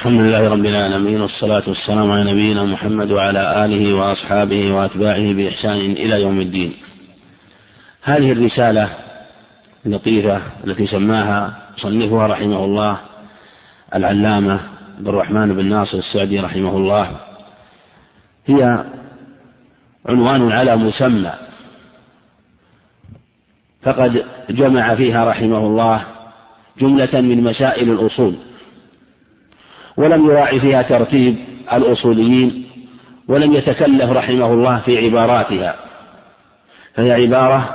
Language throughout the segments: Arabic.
الحمد لله رب العالمين والصلاة والسلام على نبينا محمد وعلى آله وأصحابه وأتباعه بإحسان إلى يوم الدين. هذه الرسالة اللطيفة التي سماها صنفها رحمه الله العلامة عبد الرحمن بن ناصر السعدي رحمه الله. هي عنوان على مسمى. فقد جمع فيها رحمه الله جملة من مسائل الأصول. ولم يراعي فيها ترتيب الأصوليين ولم يتكلف رحمه الله في عباراتها. فهي عبارة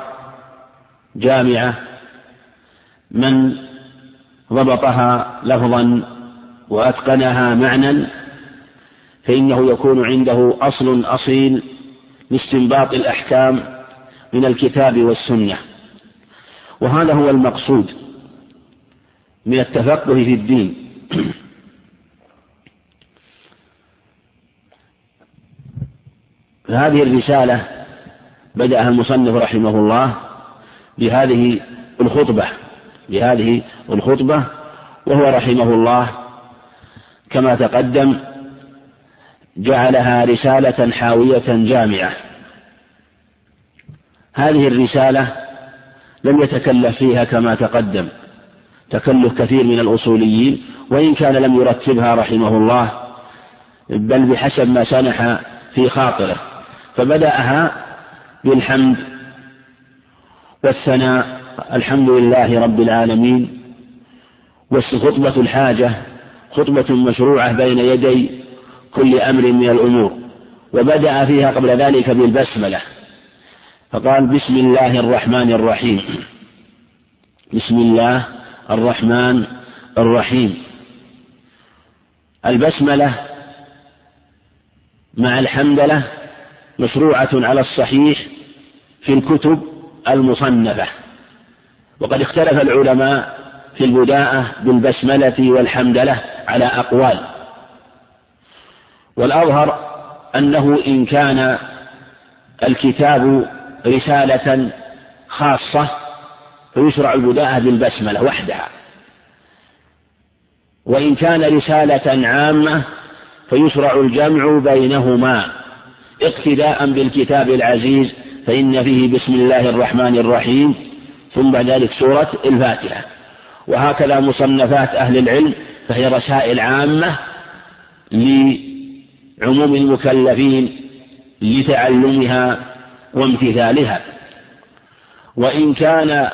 جامعة من ضبطها لفظا وأتقنها معنى فإنه يكون عنده أصل أصيل لاستنباط الأحكام من الكتاب والسنة. وهذا هو المقصود من التفقه في الدين. فهذه الرسالة بدأها المصنف رحمه الله بهذه الخطبة بهذه الخطبة وهو رحمه الله كما تقدم جعلها رسالة حاوية جامعة. هذه الرسالة لم يتكلف فيها كما تقدم تكلف كثير من الأصوليين وإن كان لم يرتبها رحمه الله بل بحسب ما سنح في خاطره. فبدأها بالحمد والثناء الحمد لله رب العالمين وخطبة الحاجة خطبة مشروعة بين يدي كل أمر من الأمور. وبدأ فيها قبل ذلك بالبسملة. فقال بسم الله الرحمن الرحيم. بسم الله الرحمن الرحيم. البسملة مع الحمدلة مشروعة على الصحيح في الكتب المصنفة. وقد اختلف العلماء في البداءة بالبسملة والحمدلة على أقوال. والأظهر أنه إن كان الكتاب رسالة خاصة فيشرع البداءة بالبسملة وحدها. وإن كان رسالة عامة فيشرع الجمع بينهما. اقتداء بالكتاب العزيز فإن فيه بسم الله الرحمن الرحيم ثم بعد ذلك سورة الفاتحة. وهكذا مصنفات أهل العلم فهي رسائل عامة لعموم المكلفين لتعلمها وامتثالها. وإن كان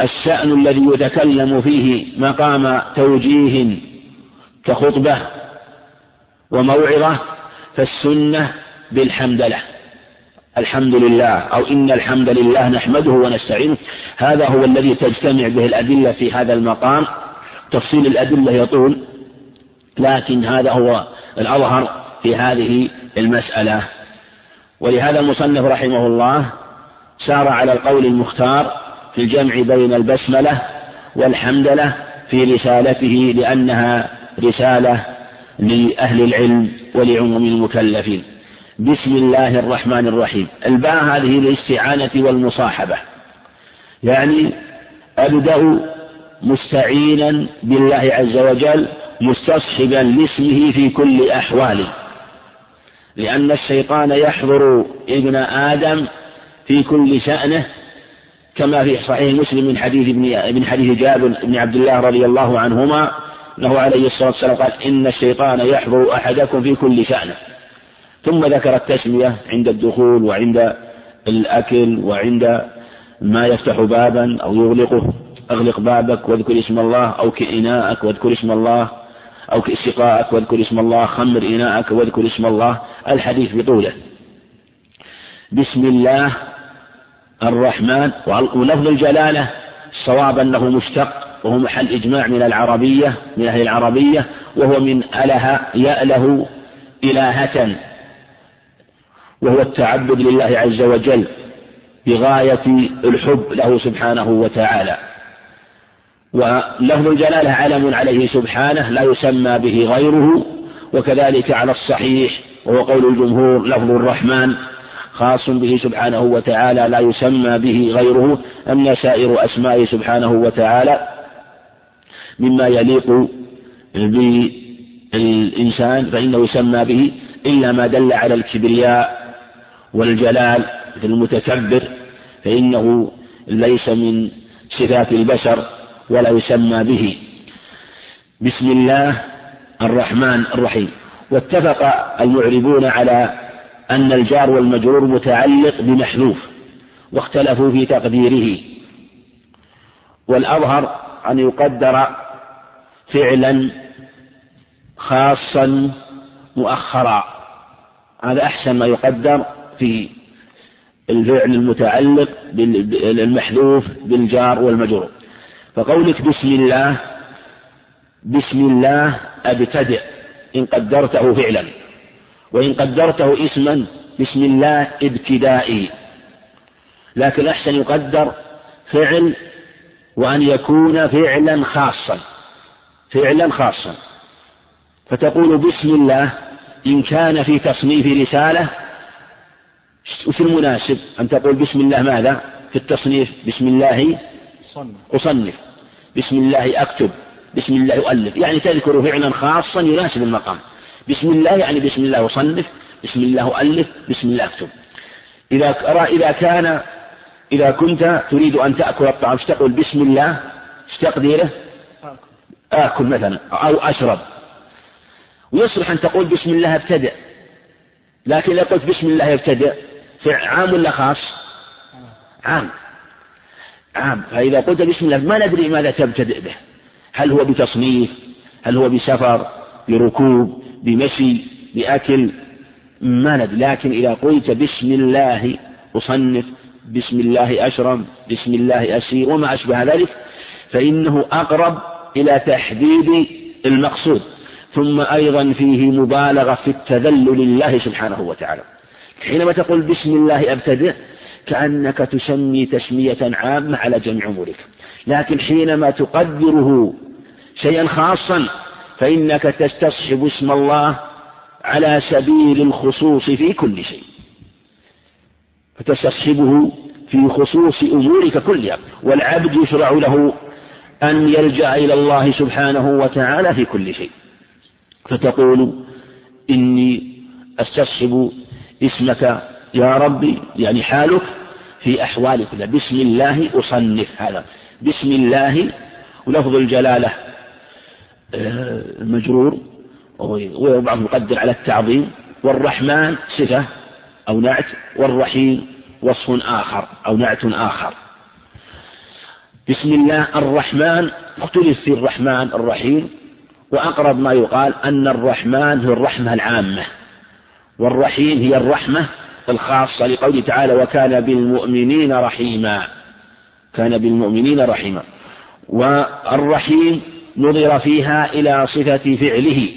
الشأن الذي يتكلم فيه مقام توجيه كخطبة وموعظة فالسنة بالحمدلة الحمد لله أو إن الحمد لله نحمده ونستعينه. هذا هو الذي تجتمع به الأدلة في هذا المقام. تفصيل الأدلة يطول لكن هذا هو الأظهر في هذه المسألة. ولهذا المصنف رحمه الله سار على القول المختار في الجمع بين البسملة والحمدلة في رسالته لأنها رسالة لأهل العلم ولعموم المكلفين. بسم الله الرحمن الرحيم. الباء هذه الاستعانة والمصاحبة. يعني أبدأ مستعينا بالله عز وجل مستصحبا لاسمه في كل أحواله لأن الشيطان يحضر ابن آدم في كل شأنه كما في صحيح مسلم من حديث ابن من حديث جابر بن عبد الله رضي الله عنهما أنه عليه الصلاة والسلام قال إن الشيطان يحضر أحدكم في كل شأنه ثم ذكر التسمية عند الدخول وعند الأكل وعند ما يفتح بابا أو يغلقه. أغلق بابك واذكر اسم الله أو كإناءك واذكر اسم الله أو كإسقاءك واذكر اسم الله خمر إناءك واذكر اسم الله. الحديث بطوله. بسم الله الرحمن. ولفظ الجلالة الصواب أنه مشتق. وهو محل إجماع من العربية من أهل العربية وهو من أله يأله إلهة وهو التعبد لله عز وجل بغاية الحب له سبحانه وتعالى. ولفظ الجلالة علم عليه سبحانه لا يسمى به غيره وكذلك على الصحيح وهو قول الجمهور لفظ الرحمن خاص به سبحانه وتعالى لا يسمى به غيره أما سائر أسمائه سبحانه وتعالى مما يليق الإنسان فإنه يسمى به إلا ما دل على الكبرياء والجلال مثل المتكبر فإنه ليس من صفات البشر ولا يسمى به. بسم الله الرحمن الرحيم. واتفق المعربون على أن الجار والمجرور متعلق بمحذوف واختلفوا في تقديره. والأظهر أن يقدر فعلا خاصا مؤخرا. هذا أحسن ما يقدر في الفعل المتعلق بالمحذوف بالجار والمجرور. فقولك بسم الله بسم الله أبتدئ إن قدرته فعلا. وإن قدرته اسما بسم الله ابتدائي. لكن أحسن يقدر فعل وأن يكون فعلا خاصا. فعلا خاصا. فتقول بسم الله إن كان في تصنيف رسالة وش المناسب؟ أن تقول بسم الله ماذا؟ في التصنيف بسم الله أصنف. بسم الله أكتب. بسم الله أؤلف. يعني تذكر فعلا خاصا يناسب المقام. بسم الله يعني بسم الله أصنف بسم الله أؤلف بسم الله أكتب. إذا إذا كان إذا كنت تريد أن تأكل الطعام تقول؟ بسم الله. إيش تقديره؟ آكل مثلا أو أشرب. ويصلح أن تقول بسم الله ابتدئ لكن إذا قلت بسم الله ابتدئ عام ولا خاص؟ عام. عام. فإذا قلت بسم الله ما ندري ماذا تبتدئ به. هل هو بتصنيف؟ هل هو بسفر؟ بركوب؟ بمشي؟ بأكل؟ ما ندري. لكن إذا قلت بسم الله أصنف بسم الله أشرب بسم الله أسير وما أشبه ذلك فإنه أقرب إلى تحديد المقصود ثم أيضا فيه مبالغة في التذلل لله سبحانه وتعالى. حينما تقول بسم الله أبتدئ كأنك تسمي تسمية عامة على جميع أمورك. لكن حينما تقدره شيئا خاصا فإنك تستصحب اسم الله على سبيل الخصوص في كل شيء. فتستصحبه في خصوص أمورك كلها والعبد يشرع له أن يلجأ إلى الله سبحانه وتعالى في كل شيء. فتقول إني أستصحب اسمك يا ربي يعني حالك في أحوال كلها بسم الله أصنف هذا. بسم الله ولفظ الجلالة آه، مجرور وبعض مقدر على التعظيم. والرحمن صفة أو نعت. والرحيم وصف آخر أو نعت آخر. بسم الله الرحمن. اختلف في الرحمن الرحيم. وأقرب ما يقال أن الرحمن هو الرحمة العامة. والرحيم هي الرحمة الخاصة لقوله تعالى وكان بالمؤمنين رحيما. كان بالمؤمنين رحيما. والرحيم نظر فيها إلى صفة فعله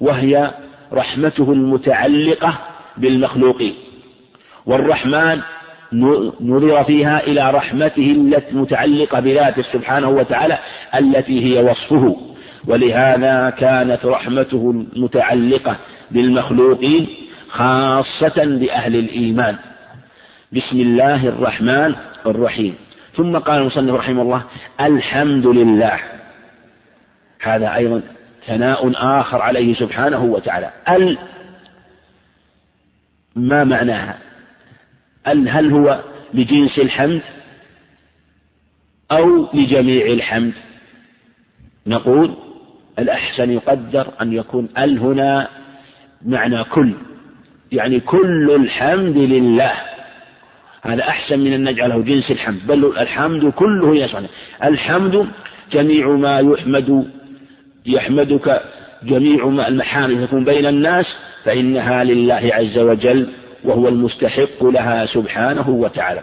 وهي رحمته المتعلقة بالمخلوقين. والرحمن نظر فيها إلى رحمته التي متعلقة بذاته سبحانه وتعالى التي هي وصفه. ولهذا كانت رحمته المتعلقة بالمخلوقين خاصة بأهل الإيمان. بسم الله الرحمن الرحيم. ثم قال المصنف رحمه الله الحمد لله. هذا أيضا ثناء آخر عليه سبحانه وتعالى. ال ما معناها؟ هل هو لجنس الحمد أو لجميع الحمد؟ نقول الأحسن يقدر أن يكون ال هنا معنى كل يعني كل الحمد لله. هذا أحسن من أن نجعله جنس الحمد بل الحمد كله يسعى الحمد جميع ما يحمد يحمدك جميع ما المحامد تكون بين الناس فإنها لله عز وجل. وهو المستحق لها سبحانه وتعالى.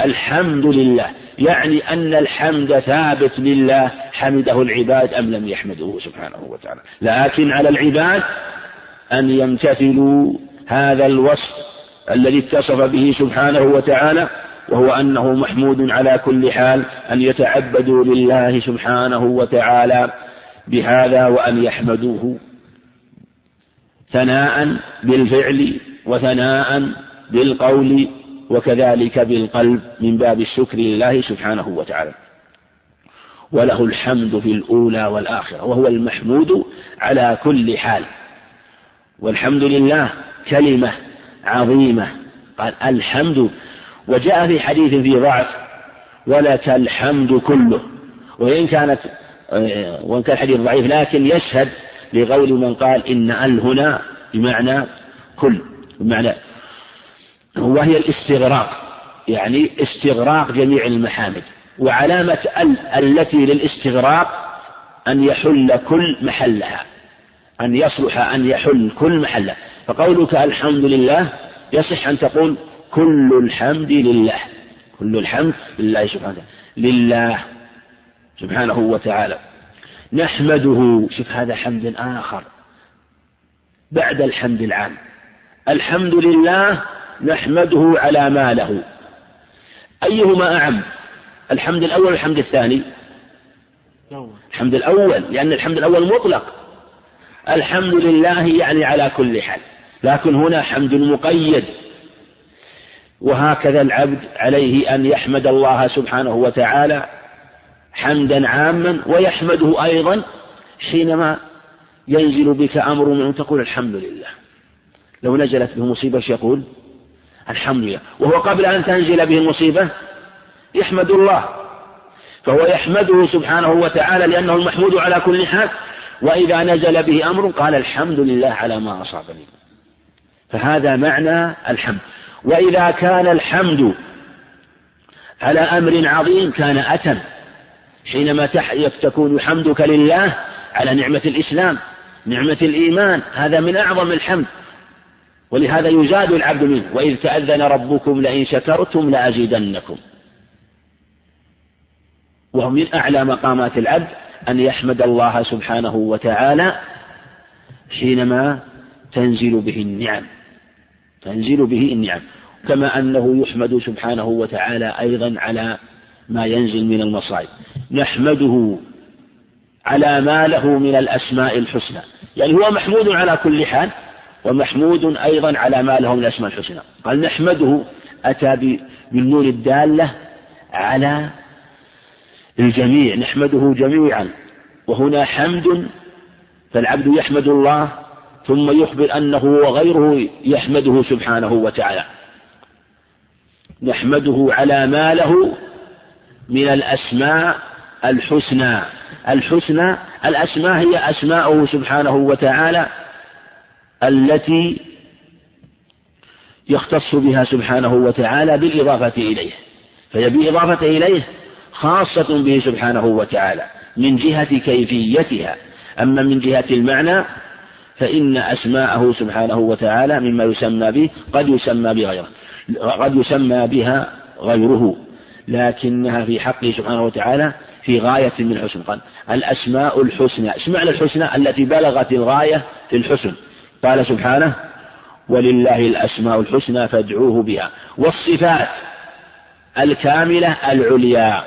الحمد لله. يعني أن الحمد ثابت لله حمده العباد أم لم يحمده سبحانه وتعالى. لكن على العباد أن يمتثلوا هذا الوصف الذي اتصف به سبحانه وتعالى وهو أنه محمود على كل حال أن يتعبدوا لله سبحانه وتعالى بهذا وأن يحمدوه ثناء بالفعل وثناء بالقول وكذلك بالقلب من باب الشكر لله سبحانه وتعالى. وله الحمد في الأولى والآخرة وهو المحمود على كل حال. والحمد لله كلمة عظيمة قال الحمد وجاء في حديث في ضعف ولك الحمد كله. وإن كانت وإن كان الحديث ضعيف لكن يشهد لقول من قال إن ال هنا بمعنى كل. بمعنى وهي الاستغراق يعني استغراق جميع المحامد وعلامة ال التي للاستغراق أن يحل كل محلها أن يصلح أن يحل كل محله فقولك الحمد لله يصح أن تقول كل الحمد لله كل الحمد لله سبحانه لله سبحانه وتعالى. نحمده شوف هذا حمد آخر بعد الحمد العام. الحمد لله نحمده على ما له. أيهما أعم؟ الحمد الأول والحمد الثاني؟ الحمد الأول لأن الحمد الأول مطلق. الحمد لله يعني على كل حال. لكن هنا حمد مقيد. وهكذا العبد عليه أن يحمد الله سبحانه وتعالى حمدا عاما ويحمده أيضا حينما ينزل بك أمر من تقول الحمد لله. لو نزلت به مصيبة يقول؟ الحمد لله. وهو قبل أن تنزل به المصيبة يحمد الله. فهو يحمده سبحانه وتعالى لأنه المحمود على كل حال. وإذا نزل به أمر قال الحمد لله على ما أصابني فهذا معنى الحمد. وإذا كان الحمد على أمر عظيم كان أتم. حينما تكون حمدك لله على نعمة الإسلام نعمة الإيمان هذا من أعظم الحمد. ولهذا يزاد العبد منه وإذ تأذن ربكم لئن شكرتم لأزيدنكم. وهو من أعلى مقامات العبد أن يحمد الله سبحانه وتعالى حينما تنزل به النعم. تنزل به النعم. كما أنه يحمد سبحانه وتعالى أيضا على ما ينزل من المصائب. نحمده على ما له من الأسماء الحسنى. يعني هو محمود على كل حال ومحمود أيضا على ما له من الأسماء الحسنى. قال نحمده أتى بالنون الدالة على الجميع نحمده جميعا. وهنا حمد فالعبد يحمد الله ثم يخبر أنه وغيره يحمده سبحانه وتعالى. نحمده على ما له من الأسماء الحسنى. الحسنى الأسماء هي أسماؤه سبحانه وتعالى. التي يختص بها سبحانه وتعالى بالإضافة إليه. فهي بالإضافة إليه خاصة به سبحانه وتعالى من جهة كيفيتها. أما من جهة المعنى فإن أسماءه سبحانه وتعالى مما يسمى به قد يسمى بغيره قد يسمى بها غيره لكنها في حقه سبحانه وتعالى في غاية من الحسن قال الأسماء الحسنى اسمعنا الحسنى التي بلغت الغاية في الحسن. قال سبحانه ولله الأسماء الحسنى فادعوه بها. والصفات الكاملة العليا.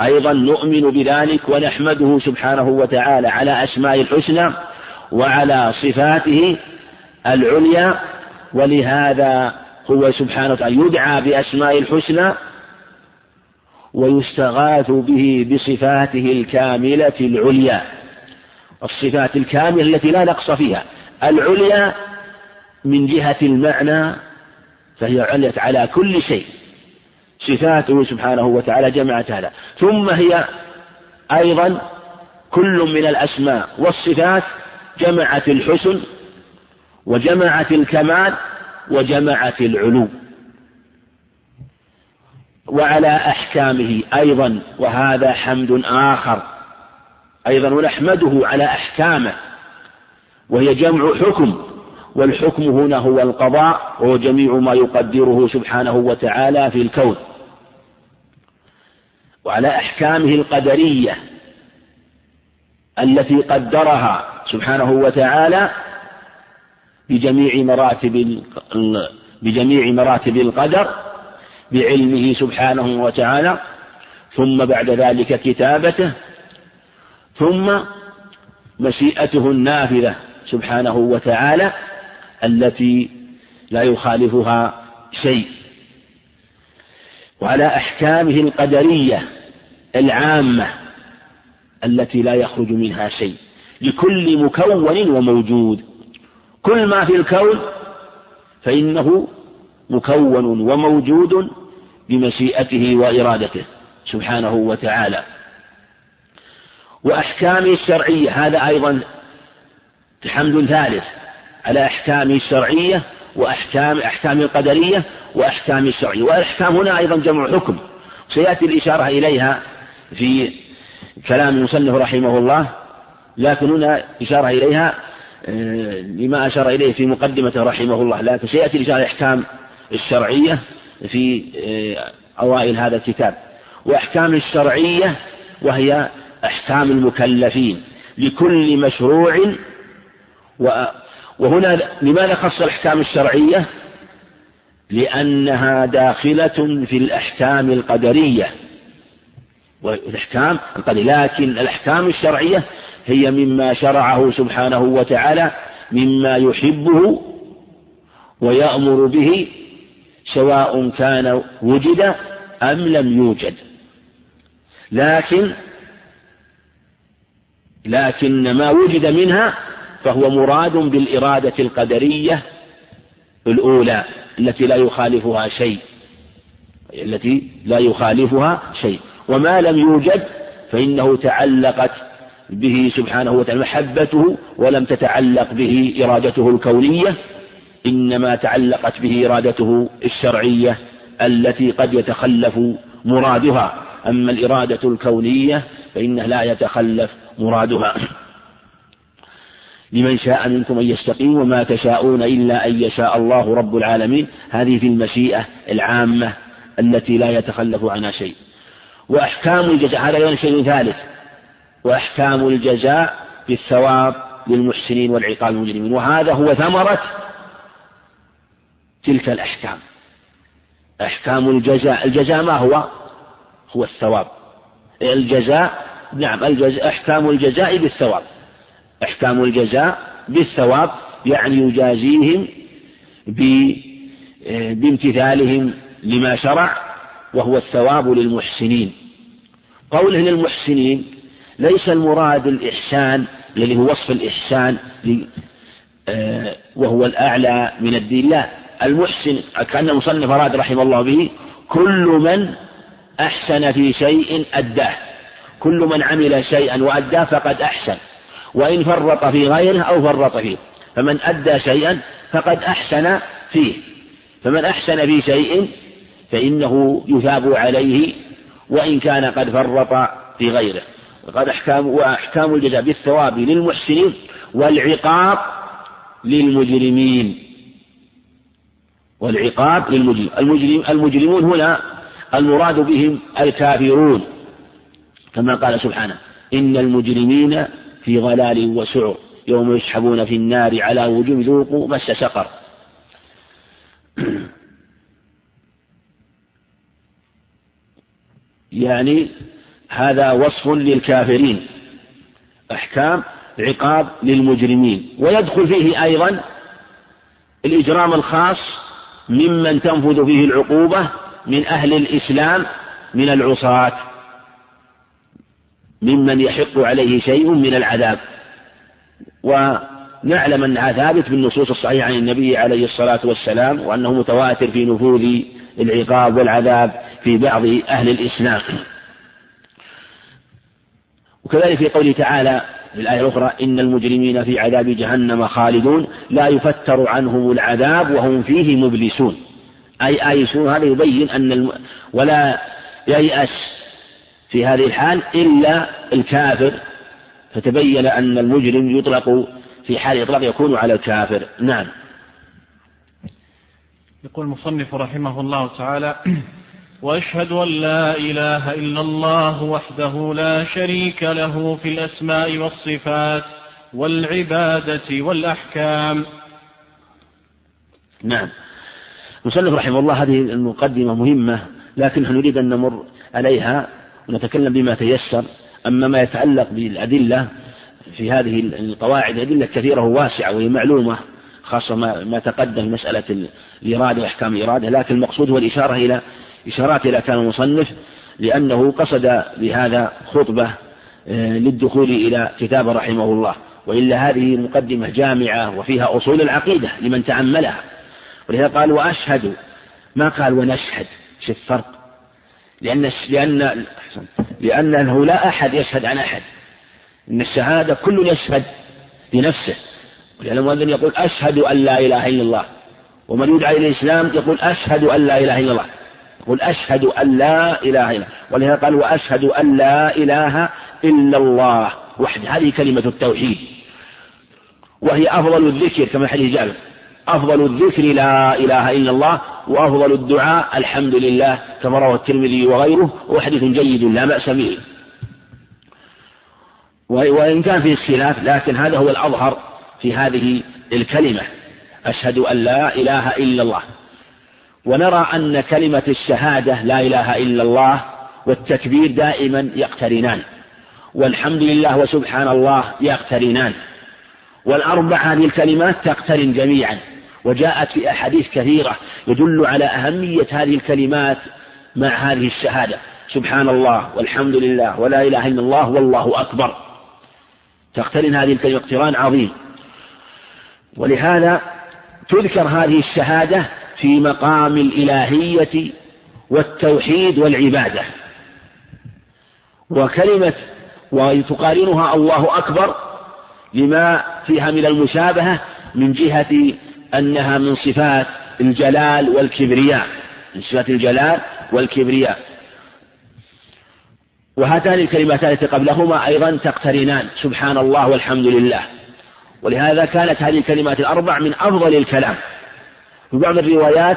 أيضا نؤمن بذلك ونحمده سبحانه وتعالى على أسماء الحسنى وعلى صفاته العليا. ولهذا هو سبحانه وتعالى يدعى بأسماء الحسنى ويستغاث به بصفاته الكاملة العليا. الصفات الكاملة التي لا نقص فيها. العليا من جهة المعنى فهي عليت على كل شيء. صفاته سبحانه وتعالى جمعت هذا. ثم هي أيضا كل من الأسماء والصفات جمعت الحسن وجمعت الكمال وجمعت العلو. وعلى أحكامه أيضا وهذا حمد آخر. أيضا ونحمده على أحكامه. وهي جمع حكم والحكم هنا هو القضاء وهو جميع ما يقدره سبحانه وتعالى في الكون. وعلى أحكامه القدرية التي قدرها سبحانه وتعالى بجميع مراتب بجميع مراتب القدر بعلمه سبحانه وتعالى ثم بعد ذلك كتابته ثم مشيئته النافذة. سبحانه وتعالى التي لا يخالفها شيء. وعلى أحكامه القدرية العامة التي لا يخرج منها شيء. لكل مكون وموجود. كل ما في الكون فإنه مكون وموجود بمشيئته وإرادته سبحانه وتعالى. وأحكامه الشرعية هذا أيضا حمد ثالث على أحكامه الشرعية وأحكام أحكام القدرية وأحكام الشرعية. والأحكام هنا أيضا جمع حكم. سيأتي الإشارة إليها في كلام المصنف رحمه الله لكن هنا إشارة إليها آه، لما أشار إليه في مقدمته رحمه الله. لكن سيأتي الإشارة الأحكام الشرعية في آه، أوائل هذا الكتاب. وأحكام الشرعية وهي أحكام المكلفين لكل مشروع وهنا لماذا خص الأحكام الشرعية؟ لأنها داخلة في الأحكام القدرية والأحكام القدرية لكن الأحكام الشرعية هي مما شرعه سبحانه وتعالى مما يحبه ويأمر به سواء كان وجد أم لم يوجد لكن لكن ما وجد منها فهو مراد بالإرادة القدرية الأولى التي لا يخالفها شيء التي لا يخالفها شيء. وما لم يوجد فإنه تعلقت به سبحانه وتعالى محبته ولم تتعلق به إرادته الكونية إنما تعلقت به إرادته الشرعية التي قد يتخلف مرادها. أما الإرادة الكونية فإنه لا يتخلف مرادها. لمن شاء منكم أن يستقيم وما تشاءون إلا أن يشاء الله رب العالمين. هذه في المشيئة العامة التي لا يتخلف عنها شيء. وأحكام الجزاء هذا أيضا شيء ثالث. وأحكام الجزاء بالثواب للمحسنين والعقاب للمجرمين. وهذا هو ثمرة تلك الأحكام. أحكام الجزاء الجزاء ما هو؟ هو الثواب. الجزاء نعم الجزاء أحكام الجزاء بالثواب. أحكام الجزاء بالثواب يعني يجازيهم بامتثالهم لما شرع وهو الثواب للمحسنين. قوله للمحسنين ليس المراد الإحسان الذي هو وصف الإحسان آه، وهو الأعلى من الدين لا. المحسن كأن المصنف أراد رحمه الله به كل من أحسن في شيء أداه. كل من عمل شيئا وأداه فقد أحسن. وإن فرط في غيره أو فرط فيه. فمن أدى شيئا فقد أحسن فيه. فمن أحسن في شيء فإنه يثاب عليه وإن كان قد فرط في غيره. وقد أحكام وأحكام الجزاء بالثواب للمحسنين والعقاب للمجرمين. والعقاب للمجرم المجرم المجرمون هنا المراد بهم الكافرون. كما قال سبحانه إن المجرمين في غلال وسعر يوم يسحبون في النار على وجوه ذوقوا مس سقر. يعني هذا وصف للكافرين. أحكام عقاب للمجرمين. ويدخل فيه أيضا الإجرام الخاص ممن تنفذ فيه العقوبة من أهل الإسلام من العصاة. ممن يحق عليه شيء من العذاب. ونعلم أنها ثابت بالنصوص الصحيحة عن النبي عليه الصلاة والسلام وأنه متواتر في نفوذ العقاب والعذاب في بعض أهل الإسلام. وكذلك في قوله تعالى في الآية الأخرى إن المجرمين في عذاب جهنم خالدون لا يفتر عنهم العذاب وهم فيه مبلسون. أي آيسون هذا يبين أن الم... ولا ييأس في هذه الحال إلا الكافر فتبين أن المجرم يطلق في حال إطلاق يكون على الكافر. نعم. يقول المصنف رحمه الله تعالى وأشهد أن لا إله إلا الله وحده لا شريك له في الأسماء والصفات والعبادة والأحكام. نعم. المصنف رحمه الله هذه المقدمة مهمة لكن نريد أن نمر عليها. ونتكلم بما تيسر. أما ما يتعلق بالأدلة في هذه القواعد أدلة كثيرة وواسعة وهي معلومة خاصة ما, تقدم مسألة الإرادة وأحكام الإرادة. لكن المقصود هو الإشارة إلى إشارات إلى كلام المصنف لأنه قصد بهذا خطبة آه، للدخول إلى كتاب رحمه الله. وإلا هذه مقدمة جامعة وفيها أصول العقيدة لمن تأملها ولهذا قال وأشهد. ما قال ونشهد. شو الفرق لأن لأن لأنه لا أحد يشهد عن أحد. إن الشهادة كل يشهد لنفسه ولأن المؤذن يقول أشهد أن لا إله إلا الله. ومن يدعى إلى الإسلام يقول أشهد أن لا إله إلا الله. يقول أشهد أن لا إله إلا ولهذا قال وأشهد أن لا إله إلا الله وحده. هذه كلمة التوحيد. وهي أفضل الذكر كما حديث جابر. أفضل الذكر لا إله إلا الله وأفضل الدعاء الحمد لله كما روى الترمذي وغيره وحديث جيد لا بأس به. وإن كان فيه اختلاف لكن هذا هو الأظهر في هذه الكلمة. أشهد أن لا إله إلا الله. ونرى أن كلمة الشهادة لا إله إلا الله والتكبير دائما يقترنان. والحمد لله وسبحان الله يقترنان. والأربع هذه الكلمات تقترن جميعا. وجاءت في أحاديث كثيرة يدل على أهمية هذه الكلمات مع هذه الشهادة. سبحان الله والحمد لله ولا إله إلا الله والله أكبر. تقترن هذه الكلمة اقتران عظيم. ولهذا تذكر هذه الشهادة في مقام الإلهية والتوحيد والعبادة. وكلمة وتقارنها الله أكبر لما فيها من المشابهة من جهة أنها من صفات الجلال والكبرياء من صفات الجلال والكبرياء. وهاتان الكلمتان التي قبلهما أيضا تقترنان سبحان الله والحمد لله. ولهذا كانت هذه الكلمات الأربع من أفضل الكلام. في بعض الروايات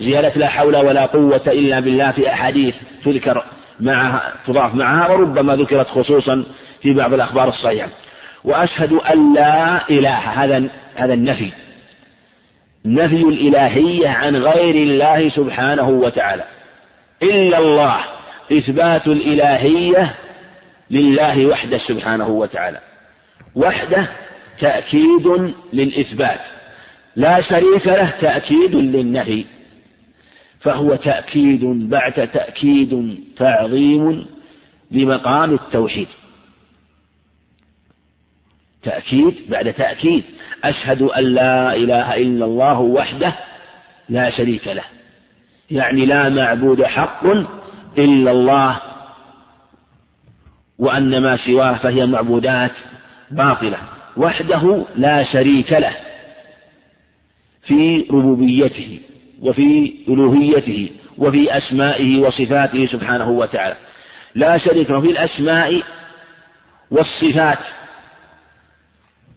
زيادة لا حول ولا قوة إلا بالله في أحاديث تذكر معها تضاف معها وربما ذكرت خصوصا في بعض الأخبار الصحيحة. وأشهد أن لا إله هذا هذا النفي. نفي الإلهية عن غير الله سبحانه وتعالى. إلا الله إثبات الإلهية لله وحده سبحانه وتعالى. وحده تأكيد للإثبات. لا شريك له تأكيد للنفي. فهو تأكيد بعد تأكيد تعظيم لمقام التوحيد. تأكيد بعد تأكيد. أشهد أن لا إله إلا الله وحده لا شريك له. يعني لا معبود حق إلا الله وأن ما سواه فهي معبودات باطلة وحده لا شريك له في ربوبيته وفي ألوهيته وفي أسمائه وصفاته سبحانه وتعالى. لا شريك له في الأسماء والصفات.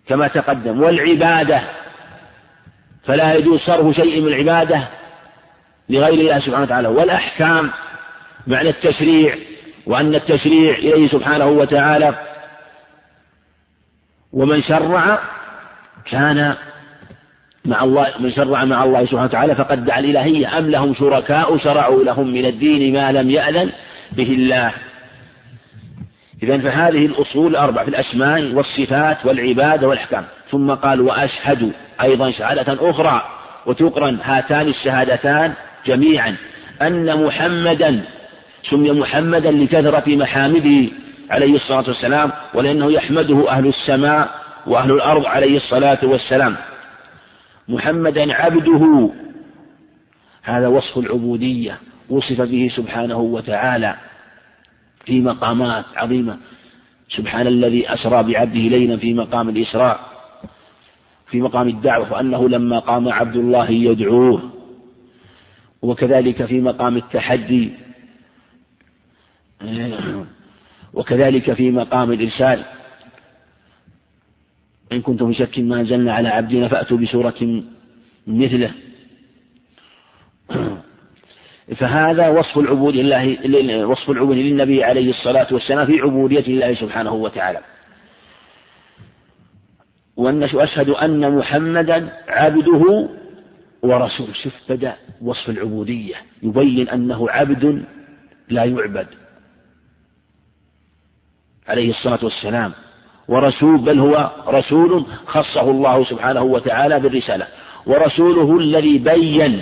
كما تقدم والعبادة. فلا يجوز صرف شيء من العبادة لغير الله سبحانه وتعالى. والأحكام معنى التشريع وأن التشريع إليه سبحانه وتعالى. ومن شرع كان مع الله من شرع مع الله سبحانه وتعالى فقد دعا الإلهية. أم لهم شركاء شرعوا لهم من الدين ما لم يأذن به الله. إذا فهذه الأصول الأربع في الأسماء والصفات والعبادة والأحكام. ثم قال وأشهد أيضا شهادة أخرى وتقرن هاتان الشهادتان جميعا. أن محمدا سمي محمدا لكثرة محامده عليه الصلاة والسلام ولأنه يحمده أهل السماء وأهل الأرض عليه الصلاة والسلام. محمدا عبده. هذا وصف العبودية وصف به سبحانه وتعالى. في مقامات عظيمة. سبحان الذي أسرى بعبده ليلا في مقام الإسراء في مقام الدعوة وأنه لما قام عبد الله يدعوه وكذلك في مقام التحدي وكذلك في مقام الإرسال. إن كنتم في شك ما أنزلنا على عبدنا فأتوا بسورة مثله. فهذا وصف العبود لله وصف العبود للنبي عليه الصلاة والسلام في عبودية الله سبحانه وتعالى. وأن أشهد أن محمدا عبده ورسوله. شوف بدأ وصف العبودية. يبين أنه عبد لا يعبد. عليه الصلاة والسلام. ورسول بل هو رسول خصه الله سبحانه وتعالى بالرسالة. ورسوله الذي بين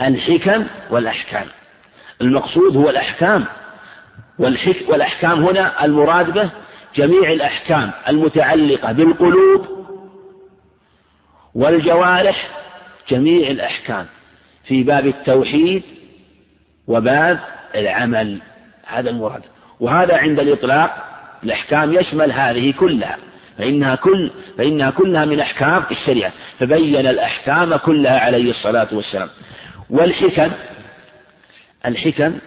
الحكم والأحكام. المقصود هو الأحكام. والأحكام هنا المراد به جميع الأحكام المتعلقة بالقلوب والجوارح جميع الأحكام في باب التوحيد وباب العمل. هذا المراد. وهذا عند الإطلاق الأحكام يشمل هذه كلها. فإنها كل فإنها كلها من أحكام الشريعة. فبين الأحكام كلها عليه الصلاة والسلام. والحكم الحكم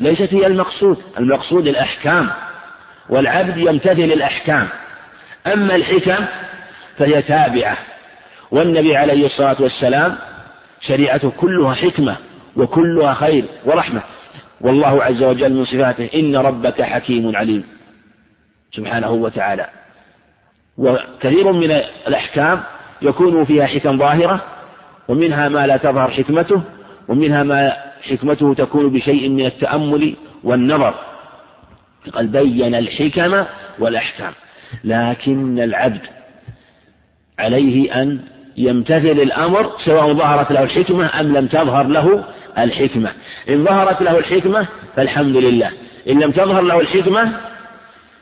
ليست هي المقصود المقصود الأحكام والعبد يمتثل الأحكام. أما الحكم فهي تابعة والنبي عليه الصلاة والسلام شريعته كلها حكمة وكلها خير ورحمة. والله عز وجل من صفاته إن ربك حكيم عليم سبحانه وتعالى. وكثير من الأحكام يكون فيها حكم ظاهرة ومنها ما لا تظهر حكمته ومنها ما حكمته تكون بشيء من التأمل والنظر. قال بين الحكم والأحكام. لكن العبد عليه أن يمتثل الأمر سواء ظهرت له الحكمة أم لم تظهر له الحكمة. إن ظهرت له الحكمة فالحمد لله. إن لم تظهر له الحكمة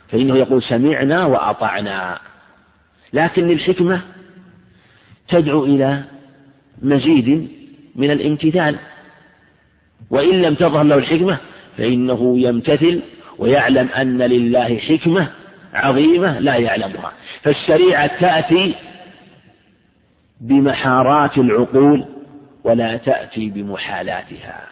فإنه يقول سمعنا وأطعنا. لكن الحكمة تدعو إلى مزيد من الامتثال. وإن لم تظهر له الحكمة فإنه يمتثل ويعلم أن لله حكمة عظيمة لا يعلمها. فالشريعة تأتي بمحارات العقول ولا تأتي بمحالاتها.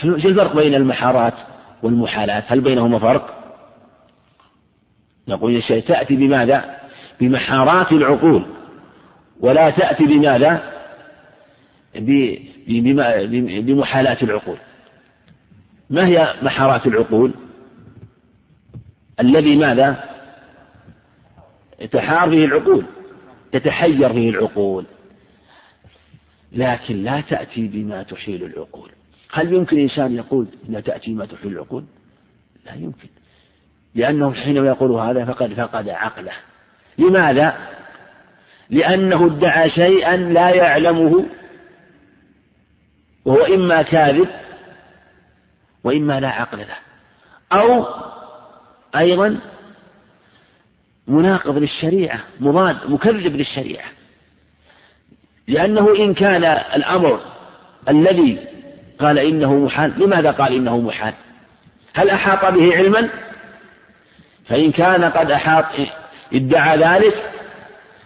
شو الفرق بين المحارات والمحالات؟ هل بينهما فرق؟ نقول الشيء تأتي بماذا؟ بمحارات العقول. ولا تأتي بماذا؟ بمحالات العقول. ما هي محارات العقول؟ الذي ماذا؟ تحار به العقول تتحير به العقول. لكن لا تأتي بما تحيل العقول. هل يمكن إنسان يقول لا تأتي ما تحيل العقول؟ لا يمكن. لأنه حينما يقول هذا فقد فقد عقله. لماذا؟ لأنه ادعى شيئا لا يعلمه وهو إما كاذب وإما لا عقل له. أو أيضا مناقض للشريعة مضاد مكذب للشريعة. لأنه إن كان الأمر الذي قال إنه محال لماذا قال إنه محال؟ هل أحاط به علما؟ فإن كان قد أحاط ادعى ذلك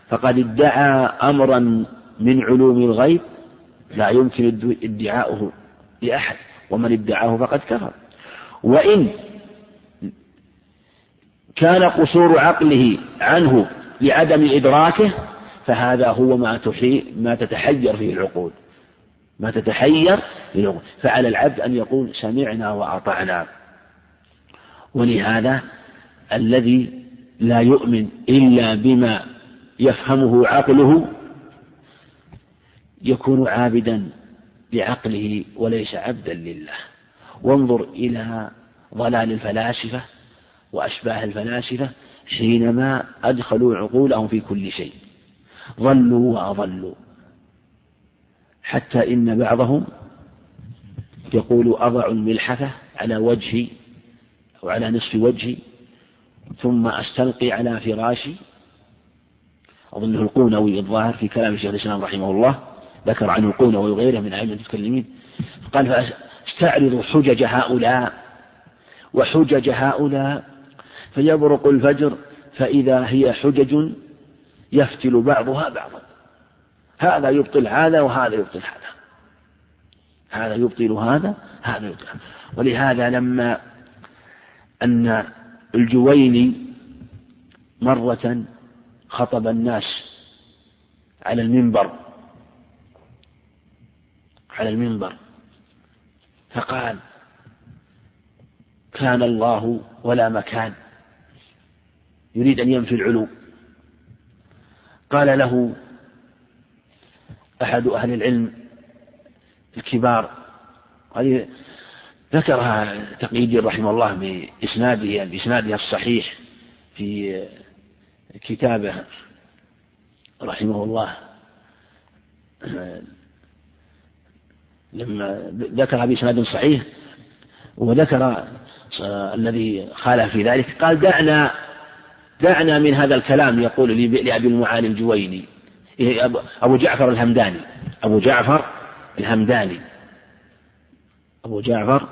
فقد ادعى أمرا من علوم الغيب لا يمكن ادعاؤه لأحد ومن ادعاه فقد كفر. وإن كان قصور عقله عنه لعدم إدراكه فهذا هو ما تحي ما تتحير فيه العقول. ما تتحير فيه العقول. فعلى العبد أن يقول سمعنا وأطعنا. ولهذا الذي لا يؤمن إلا بما يفهمه عقله يكون عابدا لعقله وليس عبدا لله. وانظر إلى ضلال الفلاسفة وأشباه الفلاسفة حينما أدخلوا عقولهم في كل شيء. ضلوا وأضلوا. حتى إن بعضهم يقول أضع الملحفة على وجهي أو على نصف وجهي ثم أستلقي على فراشي أظنه القونوي الظاهر في كلام الشيخ الإسلام رحمه الله ذكر عن القونوي وغيره من أئمة المتكلمين قال فاستعرضوا حجج هؤلاء وحجج هؤلاء فيبرق الفجر فإذا هي حجج يفتل بعضها بعضا. هذا يبطل هذا وهذا يبطل هذا. هذا يبطل هذا هذا يبطل هذا. ولهذا لما أن الجويني مرة خطب الناس على المنبر على المنبر. فقال كان الله ولا مكان. يريد أن ينفي العلو. قال له أحد أهل العلم الكبار ذكرها تقييدي رحمه الله بإسنادها بإسنادها الصحيح في كتابه رحمه الله. لما ذكرها بإسناد صحيح وذكر الذي خالف في ذلك قال دعنا دعنا من هذا الكلام يقول لأبي المعالي الجويني أبو جعفر الهمداني أبو جعفر الهمداني أبو جعفر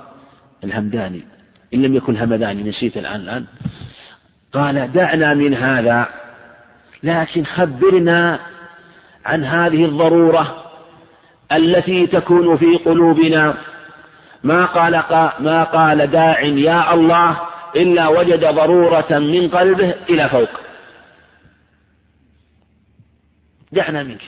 الهمداني. إن لم يكن همداني نسيت الآن الآن. قال دعنا من هذا لكن خبرنا عن هذه الضرورة التي تكون في قلوبنا. ما قال ما قال داع يا الله إلا وجد ضرورة من قلبه إلى فوق. دعنا منك.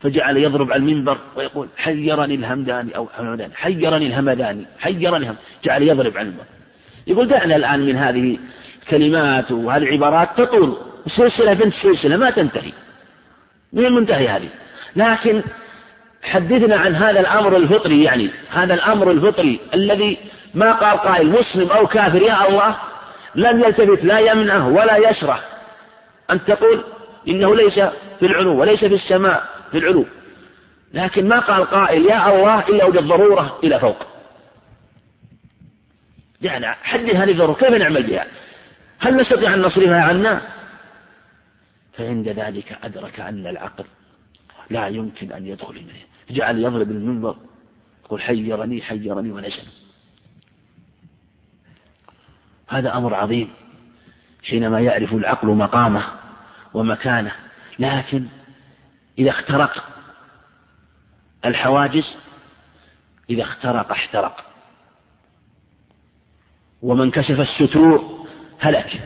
فجعل يضرب على المنبر ويقول حيرني الهمداني أو همداني حيرني الهمداني حيرني هم جعل يضرب على المنبر. يقول دعنا الآن من هذه الكلمات وهذه العبارات تطول. سلسلة بنت سلسلة ما تنتهي. من المنتهي هذه. لكن حدثنا عن هذا الأمر الفطري يعني هذا الأمر الفطري الذي ما قال قائل مسلم أو كافر يا الله لم يلتفت لا يمنعه ولا يشره أن تقول إنه ليس في العلو وليس في السماء في العلو. لكن ما قال قائل يا الله إلا وجد ضرورة إلى فوق. يعني حدد هذه الضرورة كيف نعمل بها؟ هل نستطيع أن نصرفها عنا؟ فعند ذلك أدرك أن العقل لا يمكن أن يدخل إليه. جعل يضرب المنبر يقول حيرني حيرني ونزل هذا أمر عظيم حينما يعرف العقل مقامه ومكانه. لكن إذا اخترق الحواجز إذا اخترق احترق. ومن كشف الستور هلك.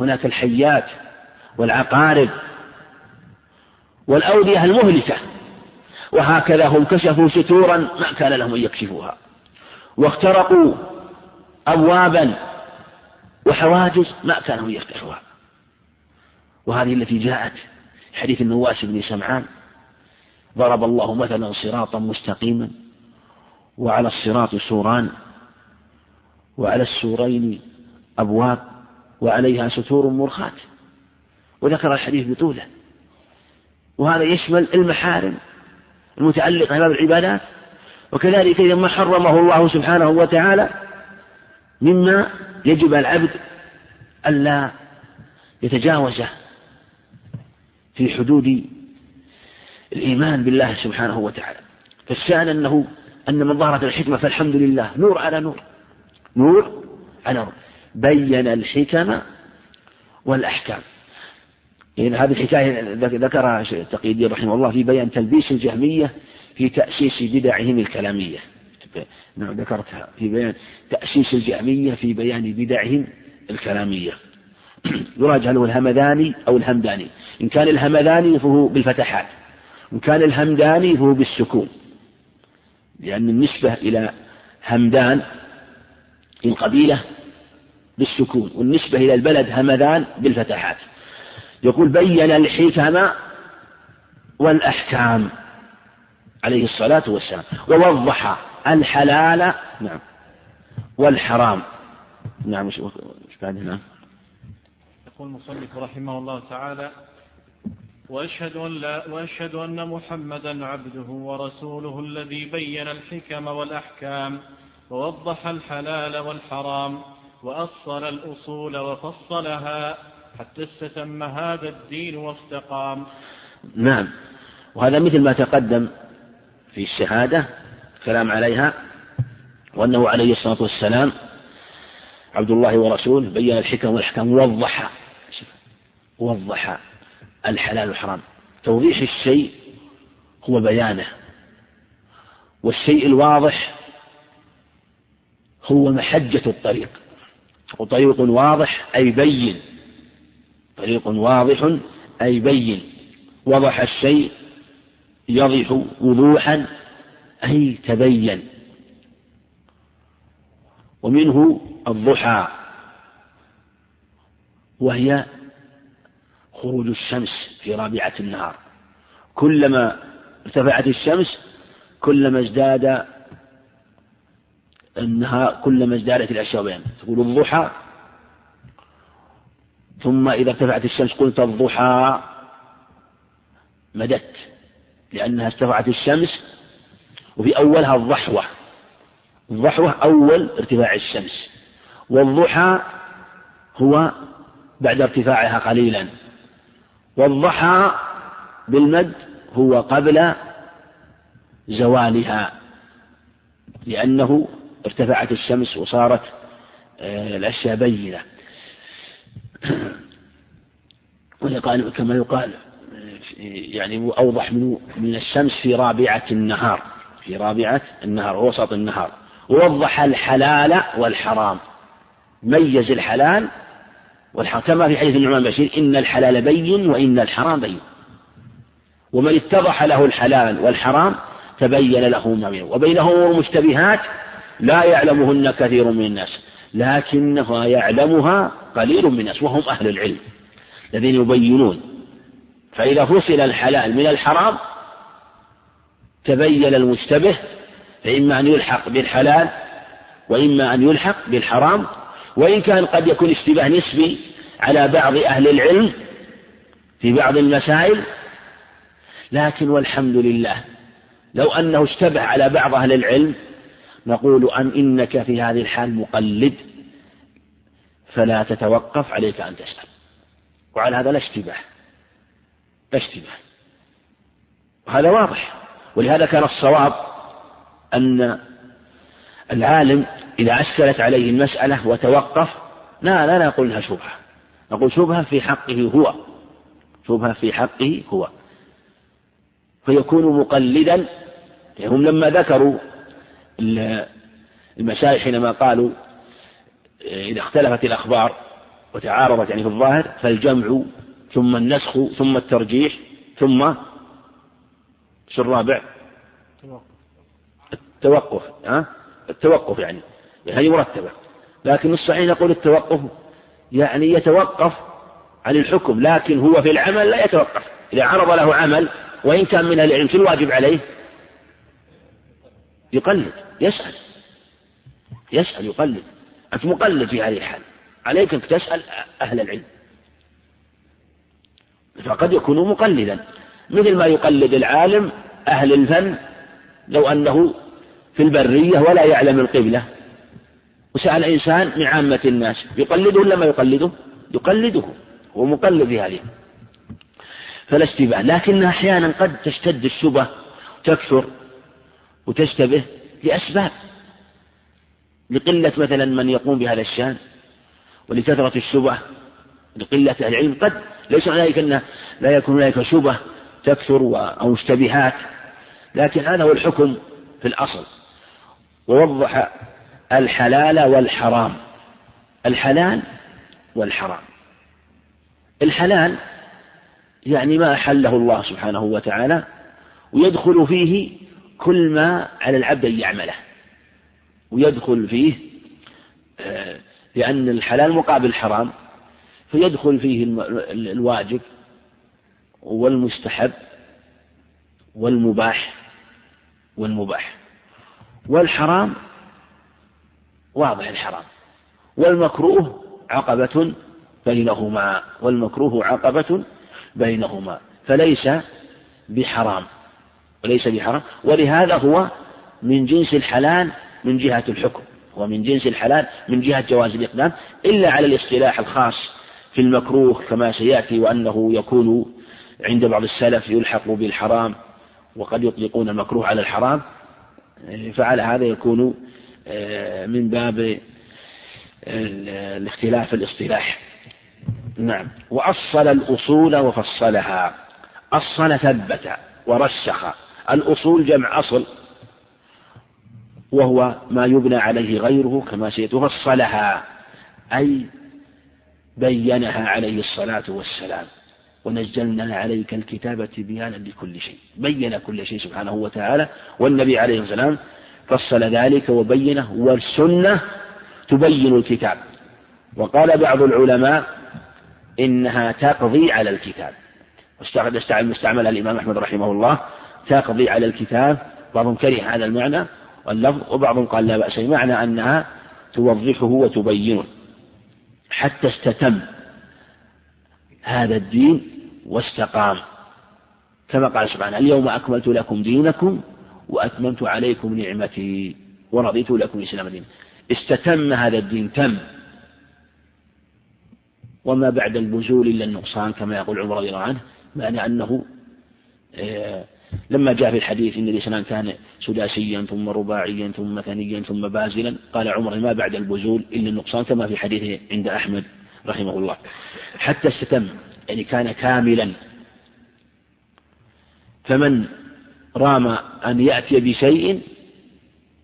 هناك الحيات والعقارب والأودية المهلكة. وهكذا هم كشفوا ستورا ما كان لهم أن يكشفوها. واخترقوا أبوابا وحواجز ما كانوا يفتحوها. وهذه التي جاءت حديث النواس بن سمعان. ضرب الله مثلا صراطا مستقيما وعلى الصراط سوران وعلى السورين أبواب وعليها ستور مرخاة. وذكر الحديث بطوله. وهذا يشمل المحارم المتعلقة بباب العبادات. وكذلك إذا ما حرمه الله سبحانه وتعالى مما يجب على العبد ألا يتجاوزه في حدود الإيمان بالله سبحانه وتعالى. فالشأن أنه أن من ظهرت الحكمة فالحمد لله. نور على نور. نور على نور. بين الحكم والأحكام. يعني هذه الحكاية ذكرها تقي الدين رحمه الله في بيان تلبيس الجهمية في تأسيس بدعهم الكلامية. نعم ذكرتها في بيان تأسيس الجهمية في بيان بدعهم الكلامية. يراجع له الهمذاني أو الهمداني. إن كان الهمذاني فهو بالفتحات إن كان الهمداني فهو بالسكون. لأن النسبة إلى همدان القبيلة بالسكون والنسبة إلى البلد همذان بالفتحات. يقول بين الحكم والأحكام عليه الصلاة والسلام ووضح الحلال نعم والحرام. نعم وش بعد هنا؟ يقول المصنف رحمه الله تعالى وأشهد أن, لا وأشهد أن محمدا عبده ورسوله الذي بين الحكم والأحكام ووضح الحلال والحرام. وأصل الأصول وفصلها حتى استتم هذا الدين واستقام. نعم. وهذا مثل ما تقدم في الشهادة كلام عليها وأنه عليه الصلاة والسلام عبد الله ورسوله بين الحكم والأحكام ووضح وضح الحلال والحرام. توضيح الشيء هو بيانه والشيء الواضح هو محجة الطريق. وطريق واضح أي بين. طريق واضح أي بين. وضح الشيء يضح وضوحا أي تبين. ومنه الضحى. وهي خروج الشمس في رابعة النهار. كلما ارتفعت الشمس كلما ازداد النهار كلما ازدادت الأشياء بيان تقول الضحى ثم إذا ارتفعت الشمس قلت الضحى. مددت لأنها ارتفعت الشمس وفي أولها الضحوة. الضحوة أول ارتفاع الشمس. والضحى هو بعد ارتفاعها قليلا. والضحى بالمد هو قبل زوالها لأنه ارتفعت الشمس وصارت آه، الأشياء بينة. ويقال كما يقال يعني أوضح من من الشمس في رابعة النهار في رابعة النهار وسط النهار. ووضح الحلال والحرام. ميز الحلال والحرام. كما في حديث النعمان بشير إن الحلال بين وإن الحرام بين. ومن اتضح له الحلال والحرام تبين له ما بينه. وبينه أمور مشتبهات لا يعلمهن كثير من الناس لكنها يعلمها قليل من الناس وهم أهل العلم الذين يبينون. فإذا فصل الحلال من الحرام تبين المشتبه فإما أن يلحق بالحلال وإما أن يلحق بالحرام وإن كان قد يكون اشتباه نسبي على بعض أهل العلم في بعض المسائل. لكن والحمد لله لو أنه اشتبه على بعض أهل العلم نقول أن إنك في هذه الحال مقلد فلا تتوقف عليك أن تسأل وعلى هذا لا اشتباه. لا اشتباه. وهذا واضح. ولهذا كان الصواب أن العالم إذا أشكلت عليه المسألة وتوقف لا لا نقول لها شبهة. نقول شبهة في حقه هو. شبهة في حقه هو. فيكون مقلدا هم لما ذكروا المسائل حينما قالوا إذا اختلفت الأخبار وتعارضت يعني في الظاهر فالجمع ثم النسخ ثم الترجيح ثم شو الرابع؟ التوقف ها؟ التوقف يعني هذه مرتبة لكن الصحيح نقول التوقف يعني يتوقف عن الحكم لكن هو في العمل لا يتوقف إذا عرض له عمل وإن كان من العلم شو الواجب عليه؟ يقلد يسأل. يسأل يقلد. أنت مقلد في هذه الحال. عليك أنك تسأل أهل العلم. فقد يكون مقلدا. مثل ما يقلد العالم أهل الفن لو أنه في البرية ولا يعلم القبلة. وسأل إنسان من عامة الناس يقلده ولا ما يقلده؟ يقلده. هو مقلد في هذه. فلا اشتباه لكن أحيانا قد تشتد الشبه تكثر. وتشتبه لأسباب. لقلة مثلا من يقوم بهذا الشأن ولكثرة الشبه لقلة العلم. قد ليس ذلك أن لا يكون هناك شبه تكثر أو مشتبهات لكن هذا هو الحكم في الأصل. ووضح الحلال والحرام. الحلال والحرام. الحلال يعني ما أحله الله سبحانه وتعالى ويدخل فيه كل ما على العبد أن يعمله. ويدخل فيه آه، لأن الحلال مقابل الحرام فيدخل فيه الواجب والمستحب والمباح والمباح. والحرام واضح الحرام. والمكروه عقبة بينهما والمكروه عقبة بينهما فليس بحرام. وليس بحرام. ولهذا هو من جنس الحلال من جهة الحكم. ومن جنس الحلال من جهة جواز الإقدام. إلا على الاصطلاح الخاص في المكروه كما سيأتي وأنه يكون عند بعض السلف يلحق بالحرام وقد يطلقون المكروه على الحرام. فعلى هذا يكون آه، من باب الاختلاف الاصطلاح. نعم. وأصل الأصول وفصلها. أصل ثبت ورسخ. الأصول جمع أصل وهو ما يبنى عليه غيره كما سيتفصلها أي بينها عليه الصلاة والسلام ونزلنا عليك الكتابة بيانا لكل شيء بين كل شيء سبحانه وتعالى والنبي عليه السلام فصل ذلك وبينه والسنة تبين الكتاب. وقال بعض العلماء إنها تقضي على الكتاب. استعمل الإمام أحمد رحمه الله تقضي على الكتاب بعضهم كره هذا المعنى واللفظ وبعضهم قال لا بأس بمعنى أنها توضحه وتبينه. حتى استتم هذا الدين واستقام. كما قال سبحانه اليوم أكملت لكم دينكم وأتممت عليكم نعمتي ورضيت لكم الإسلام دينا. استتم هذا الدين تم. وما بعد البزول إلا النقصان كما يقول عمر رضي الله عنه معنى أنه آه، لما جاء في الحديث إن الإسلام كان سداسيا ثم رباعيا ثم ثنيا ثم بازلا قال عمر ما بعد البزول إلا النقصان كما في حديث عند أحمد رحمه الله. حتى استتم يعني كان كاملا. فمن رام أن يأتي بشيء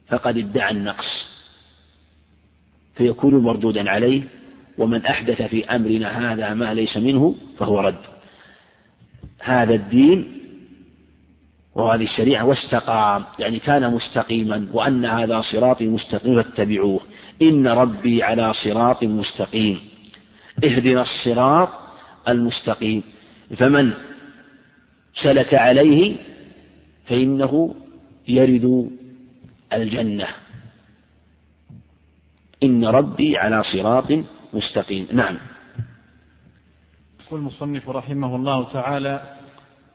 فقد ادعى النقص. فيكون مردودا عليه ومن أحدث في أمرنا هذا ما ليس منه فهو رد. هذا الدين وهذه الشريعة واستقام يعني كان مستقيما وأن هذا صراطي مستقيم فاتبعوه. إن ربي على صراط مستقيم. اهدنا الصراط المستقيم. فمن سلك عليه فإنه يرد الجنة. إن ربي على صراط مستقيم. نعم. يقول المصنف رحمه الله تعالى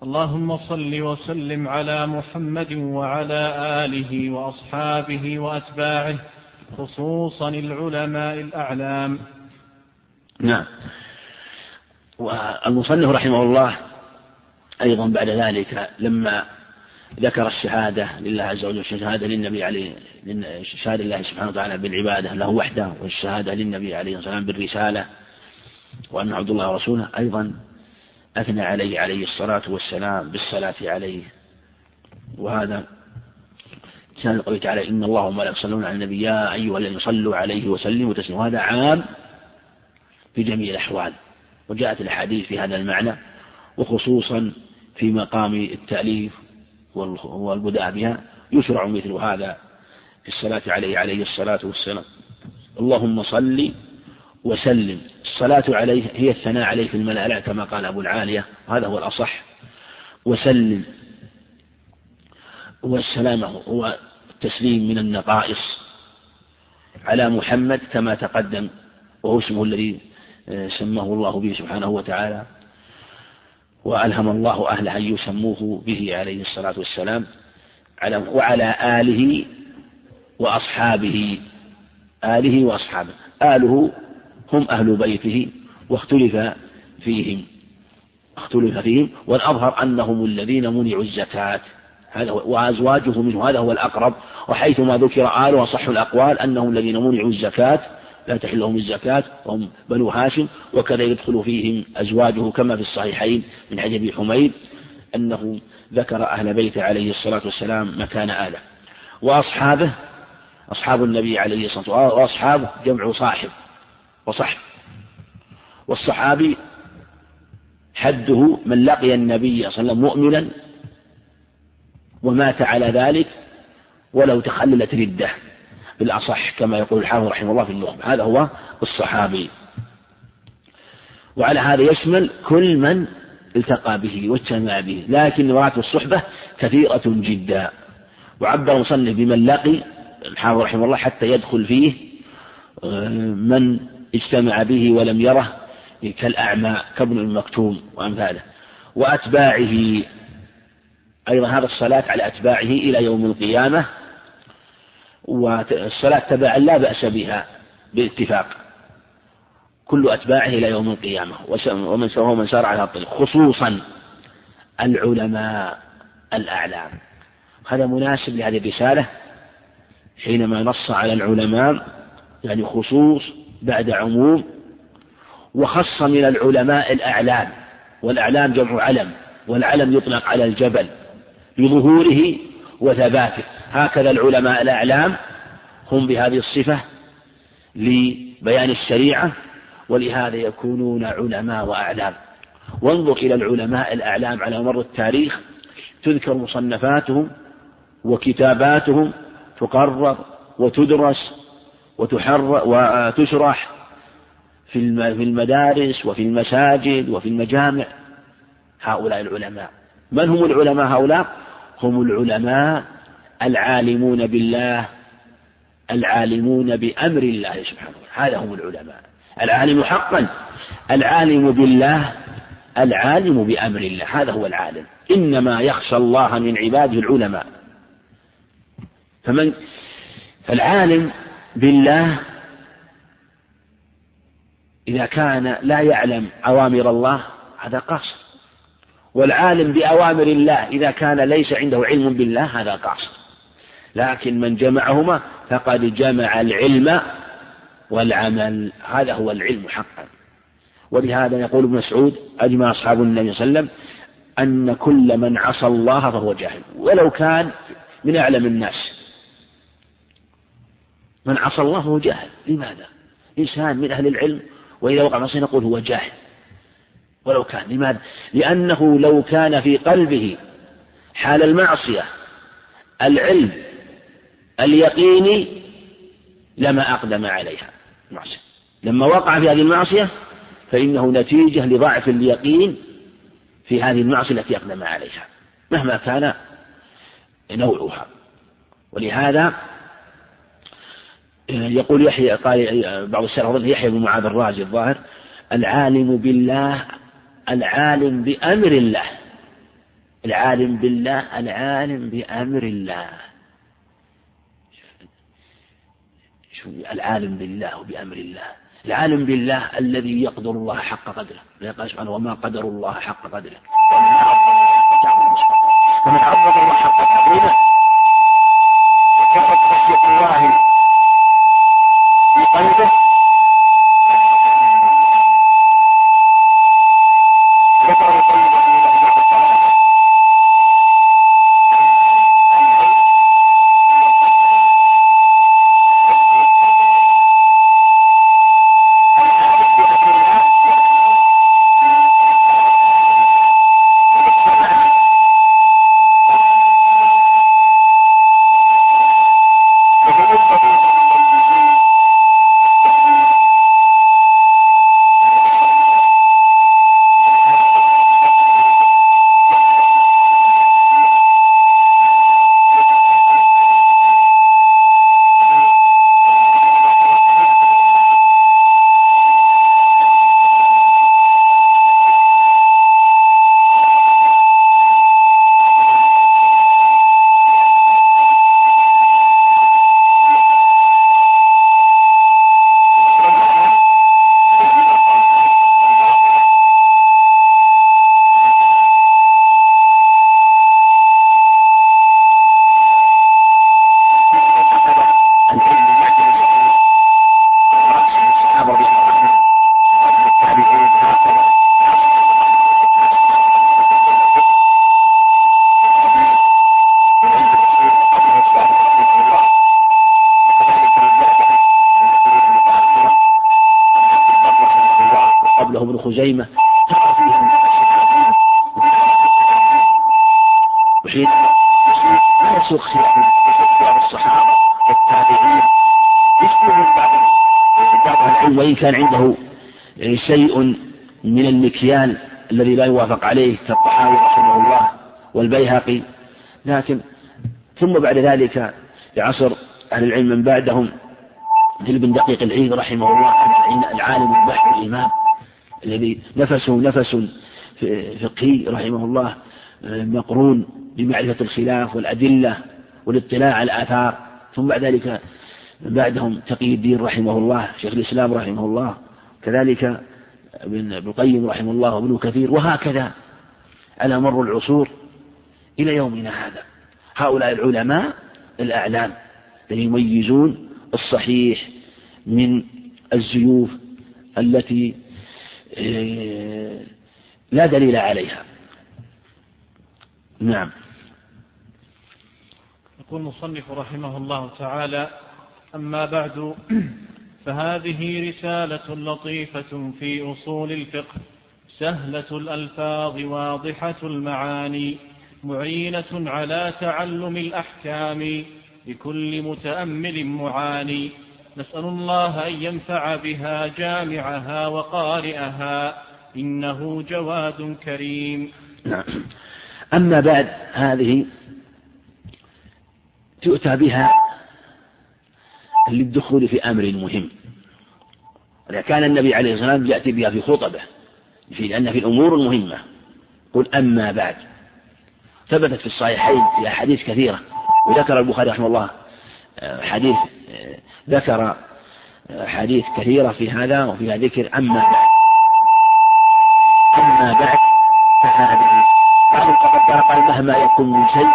اللهم صل وسلم على محمد وعلى آله وأصحابه وأتباعه خصوصا العلماء الأعلام. نعم. والمصنف رحمه الله أيضا بعد ذلك لما ذكر الشهادة لله عز وجل الشهادة للنبي عليه شهادة الله سبحانه وتعالى بالعبادة له وحده والشهادة للنبي عليه الصلاة والسلام بالرسالة وأنه عبد الله ورسوله أيضا أثنى عليه عليه الصلاة والسلام بالصلاة عليه. وهذا كان قوله تعالى إن الله وملائكته يصلون على النبي يا أيها الذين صلوا عليه وسلموا تسليما. وهذا عام في جميع الأحوال. وجاءت الأحاديث في هذا المعنى وخصوصا في مقام التأليف والبداء بها. يشرع مثل هذا في الصلاة عليه عليه الصلاة والسلام. اللهم صل وسلم. الصلاة عليه هي الثناء عليه في الملأ كما قال أبو العالية وهذا هو الأصح. وسلم والسلام هو التسليم من النقائص على محمد كما تقدم وهو اسمه الذي آه، سماه الله به سبحانه وتعالى. وألهم الله أهله أن يسموه به عليه الصلاة والسلام وعلى آله وأصحابه. آله وأصحابه. آله هم أهل بيته واختلف فيهم. اختلف فيهم والأظهر أنهم الذين منعوا الزكاة. هذا وأزواجه منه. هذا هو الأقرب. وحيثما ذكر آل وصح الأقوال أنهم الذين منعوا الزكاة. لا تحل لهم الزكاة. وهم بنو هاشم. وكذا يدخل فيهم أزواجه كما في الصحيحين من حديث أبي حميد أنه ذكر أهل بيته عليه الصلاة والسلام مكان آله. وأصحابه أصحاب النبي عليه الصلاة والسلام وأصحابه جمع صاحب. وصحب والصحابي حده من لقي النبي صلى الله عليه وسلم مؤمنا ومات على ذلك ولو تخللت ردة. بالأصح كما يقول الحافظ رحمه الله في النخبة. هذا هو الصحابي. وعلى هذا يشمل كل من التقى به واجتمع به. لكن مراتب الصحبة كثيرة جدا. وعبر المصنف بمن لقي الحافظ رحمه الله حتى يدخل فيه آه، من اجتمع به ولم يره كالأعمى كابن المكتوم وأمثاله وأتباعه أيضا هذا الصلاة على أتباعه إلى يوم القيامة والصلاة تبعا لا بأس بها باتفاق كل أتباعه إلى يوم القيامة ومن سوى من سار على الطريق خصوصا العلماء الأعلام. هذا مناسب لهذه الرسالة حينما نص على العلماء يعني خصوص بعد عموم وخص من العلماء الأعلام والأعلام جمع علم والعلم يطلق على الجبل لظهوره وثباته. هكذا العلماء الأعلام هم بهذه الصفة لبيان الشريعة ولهذا يكونون علماء وأعلام. وانظر إلى العلماء الأعلام على مر التاريخ تذكر مصنفاتهم وكتاباتهم تقرر وتدرس وتحر وتشرح في المدارس وفي المساجد وفي المجامع. هؤلاء العلماء. من هم العلماء هؤلاء؟ هم العلماء العالمون بالله العالمون بأمر الله سبحانه وتعالى. هذا هم العلماء. العالم حقا العالم بالله العالم بأمر الله. هذا هو العالم. إنما يخشى الله من عباده العلماء. فمن العالم بالله إذا كان لا يعلم أوامر الله هذا قاصر. والعالم بأوامر الله إذا كان ليس عنده علم بالله هذا قاصر. لكن من جمعهما فقد جمع العلم والعمل هذا هو العلم حقا. ولهذا يقول ابن مسعود أجمع أصحاب النبي صلى الله عليه وسلم أن كل من عصى الله فهو جاهل. ولو كان من أعلم الناس. من عصى الله فهو جاهل. لماذا؟ إنسان من أهل العلم وإذا وقع معصية نقول هو جاهل. ولو كان. لماذا؟ لأنه لو كان في قلبه حال المعصية العلم اليقيني لما أقدم عليها المعصية. لما وقع في هذه المعصية فإنه نتيجة لضعف اليقين في هذه المعصية التي أقدم عليها مهما كان نوعها. ولهذا يقول يحيى قال بعض السلف يحيى بن معاذ الرازي الظاهر العالم بالله العالم بأمر الله. العالم بالله العالم بأمر الله. شو العالم بالله وبأمر الله. العالم بالله الذي يقدر الله حق قدره. قال سبحانه وما قدر الله حق قدره. ومن عظم الله حق قدره. كان عنده شيء من المكيال الذي لا يوافق عليه كالطحاوي رحمه الله والبيهقي. لكن ثم بعد ذلك عصر أهل العلم من بعدهم مثل ابن دقيق العيد رحمه الله العالم البحث الإمام. الذي نفسه نفس فقهي رحمه الله مقرون بمعرفة الخلاف والأدلة والاطلاع على الآثار. ثم بعد ذلك بعدهم تقي الدين رحمه الله شيخ الإسلام رحمه الله. كذلك ابن القيم رحمه الله وابن كثير. وهكذا على مر العصور إلى يومنا هذا. هؤلاء العلماء الأعلام الذين يميزون الصحيح من الزيوف التي آه، لا دليل عليها. نعم. يقول المصنف رحمه الله تعالى أما بعد فهذه رسالة لطيفة في أصول الفقه سهلة الألفاظ واضحة المعاني معينة على تعلم الأحكام لكل متأمل معاني. نسأل الله أن ينفع بها جامعها وقارئها. إنه جواد كريم. نعم. أما بعد هذه تؤتى بها للدخول في أمر مهم. كان النبي عليه الصلاة والسلام يأتي بها في خطبة في لأن في الأمور المهمة. قل أما بعد. ثبتت في الصحيحين في أحاديث كثيرة وذكر البخاري رحمه الله آه، حديث ذكر حديث كثيرة في هذا وفيها ذكر أما بعد. أما بعد فهذه قالوا فقد قال مهما يكون من شيء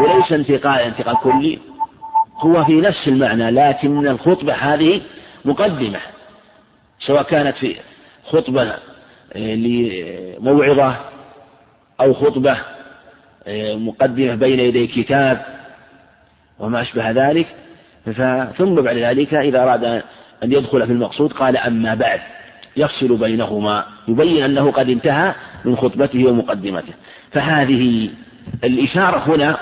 وليس انتقال انتقال كلي هو في نفس المعنى لكن الخطبة هذه مقدمة سواء كانت في خطبة آه، لموعظة أو خطبة آه، مقدمة بين يدي كتاب وما أشبه ذلك. ثم بعد ذلك إذا أراد أن يدخل في المقصود قال أما بعد يفصل بينهما يبين أنه قد انتهى من خطبته ومقدمته. فهذه الإشارة هنا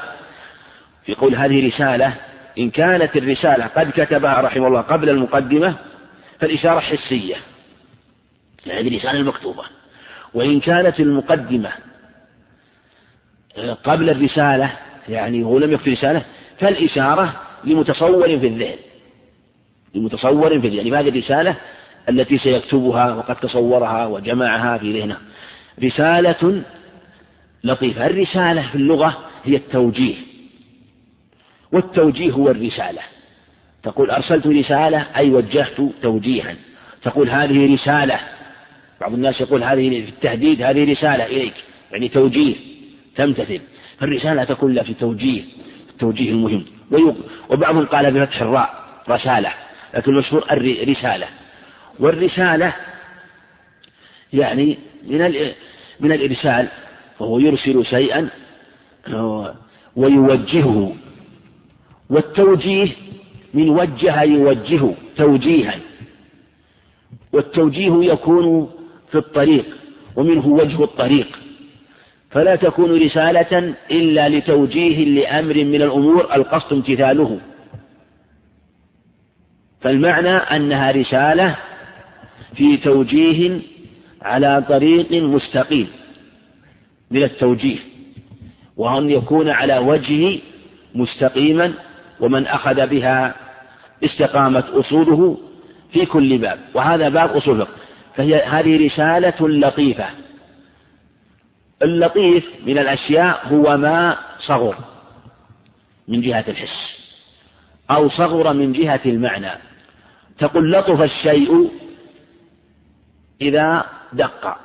في قول هذه رسالة إن كانت الرسالة قد كتبها رحمه الله قبل المقدمة فالإشارة حسية يعني الرسالة المكتوبة وإن كانت المقدمة قبل الرسالة يعني هو لم يكتب رسالة فالإشارة لمتصور في الذهن. لمتصور في الذهن. يعني هذه الرسالة التي سيكتبها وقد تصورها وجمعها في ذهنه. رسالة لطيفة. الرسالة في اللغة هي التوجيه. والتوجيه هو الرسالة. تقول أرسلت رسالة أي وجهت توجيها. تقول هذه رسالة. بعض الناس يقول هذه في التهديد هذه رسالة إليك. يعني توجيه. تمتثل. فالرسالة تكون لها في توجيه التوجيه المهم وبعضهم قال بفتح الراء رسالة. لكن المشهور الرسالة. والرسالة يعني من من الإرسال فهو يرسل شيئا ويوجهه. والتوجيه من وجه يوجه توجيها. والتوجيه يكون في الطريق ومنه وجه الطريق. فلا تكون رسالة إلا لتوجيه لأمر من الأمور القصد امتثاله. فالمعنى أنها رسالة في توجيه على طريق مستقيم من التوجيه وأن يكون على وجهه مستقيما ومن أخذ بها استقامت أصوله في كل باب. وهذا باب أصول فهي هذه رسالة لطيفة. اللطيف من الأشياء هو ما صغر من جهة الحس أو صغر من جهة المعنى. تقول لطف الشيء إذا دق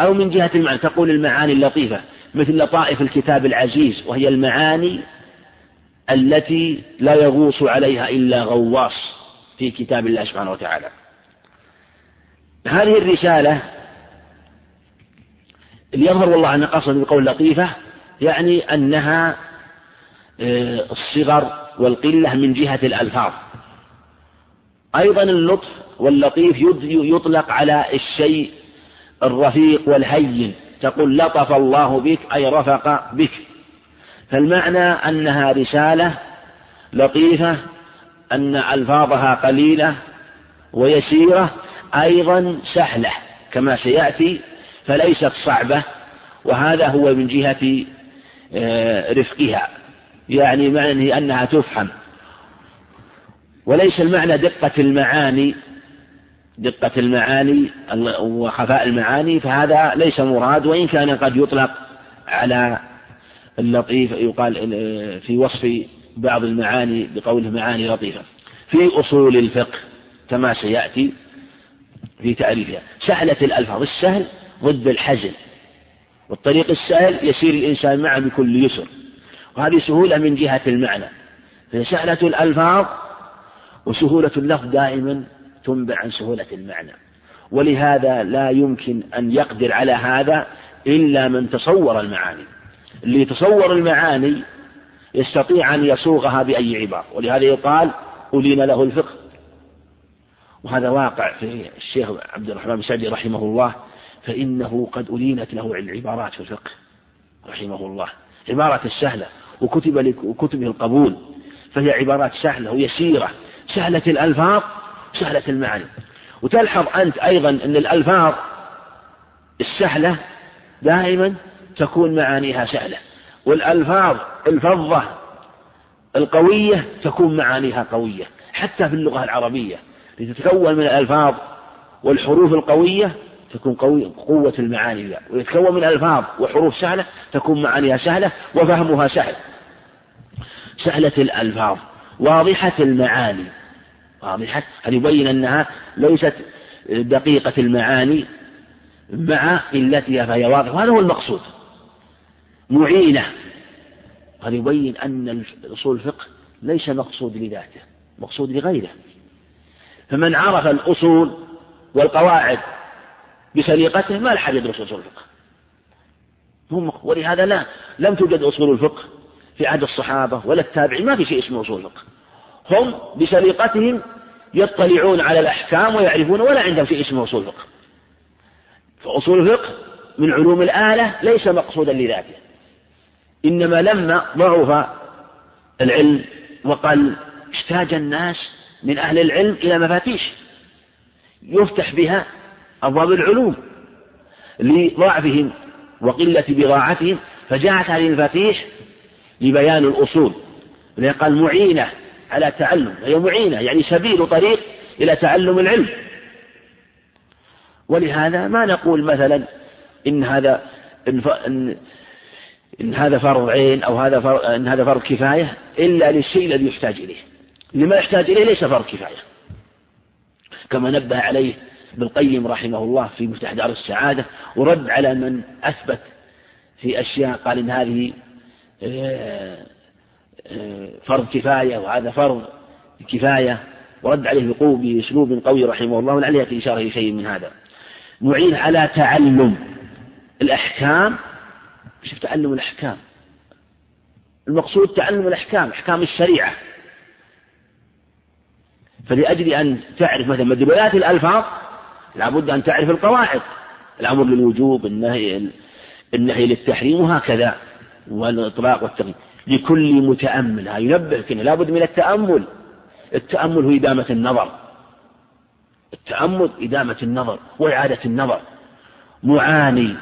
أو من جهة المعنى. تقول المعاني اللطيفة مثل لطائف الكتاب العزيز وهي المعاني التي لا يغوص عليها إلا غواص في كتاب الله سبحانه وتعالى. هذه الرسالة اللي يظهر والله أن قصد بقول لطيفة يعني أنها آه، الصغر والقلة من جهة الألفاظ. أيضا اللطف واللطيف يطلق على الشيء الرفيق والهين تقول لطف الله بك أي رفق بك. فالمعنى أنها رسالة لطيفة أن ألفاظها قليلة ويسيرة أيضا سهلة كما سيأتي فليست صعبة وهذا هو من جهة آه، رفقها. يعني معنى أنها تفهم. وليس المعنى دقة المعاني دقة المعاني وخفاء المعاني فهذا ليس مراد وإن كان قد يطلق على اللطيف يقال في وصف بعض المعاني بقوله معاني لطيفة. في أصول الفقه كما سيأتي في تعريفها سهلة الألفاظ. السهل ضد الحزن. والطريق السهل يسير الإنسان معه بكل يسر. وهذه سهولة من جهة المعنى. فسهلة الألفاظ وسهولة اللفظ دائما تنبع عن سهولة المعنى. ولهذا لا يمكن أن يقدر على هذا إلا من تصور المعاني. اللي يتصور المعاني يستطيع أن يصوغها بأي عبارة. ولهذا يقال ألين له الفقه. وهذا واقع في الشيخ عبد الرحمن بن سعدي رحمه الله. فإنه قد ألينت له العبارات في الفقه رحمه الله. عبارة السهلة وكتب وكتبه القبول. فهي عبارات سهلة ويسيرة سهلة الألفاظ سهلة المعاني وتلحظ أنت أيضا أن الألفاظ السهلة دائما تكون معانيها سهلة. والألفاظ الفظة القوية تكون معانيها قوية. حتى في اللغة العربية لتتكون من الألفاظ والحروف القوية تكون قوي قوة المعاني فيها ويتكون من ألفاظ وحروف سهلة تكون معانيها سهلة وفهمها سهل. سهلة الألفاظ. واضحة المعاني. واضحة. هذا يبين أنها ليست دقيقة المعاني مع قلتها فهي واضحة؟ وهذا هو المقصود. معينة. هذا يبين أن أصول الفقه ليس مقصود لذاته؟ مقصود لغيره. فمن عرف الأصول والقواعد بسليقته ما لحد يدرس أصول الفقه. ولهذا لا لم توجد أصول الفقه في عهد الصحابة ولا التابعين ما في شيء اسمه أصول الفقه. هم بسليقتهم يطلعون على الأحكام ويعرفون ولا عندهم شيء اسمه أصول الفقه. فأصول الفقه من علوم الآلة ليس مقصودا لذاته. إنما لما ضعف العلم وقل احتاج الناس من أهل العلم إلى مفاتيش يفتح بها أبواب العلوم لضعفهم وقلة بضاعتهم فجاءت هذه المفاتيح لبيان الأصول. قال معينة على تعلم هي معينة يعني سبيل طريق إلى تعلم العلم. ولهذا ما نقول مثلا إن هذا إن, إن هذا فرض عين أو هذا فرض إن هذا فرض كفاية إلا للشيء الذي يحتاج إليه. اللي ما يحتاج إليه ليس فرض كفاية. كما نبه عليه ابن القيم رحمه الله في مفتاح دار السعادة ورد على من أثبت في أشياء قال إن هذه آه، آه، فرض كفاية وهذا فرض كفاية ورد عليه بأسلوب قوي رحمه الله ولعل يأتي إشارة إلى شيء من هذا. معين على تعلم الأحكام. شوف تعلم الأحكام. المقصود تعلم الأحكام أحكام الشريعة. فلأجل أن تعرف مثلا مدلولات الألفاظ لابد أن تعرف القواعد. الأمر للوجوب النهي النهي للتحريم وهكذا والإطلاق والتقييد لكل متأمل ينبه كنا لابد من التأمل. التأمل هو إدامة النظر. التأمل إدامة النظر وإعادة النظر. معاني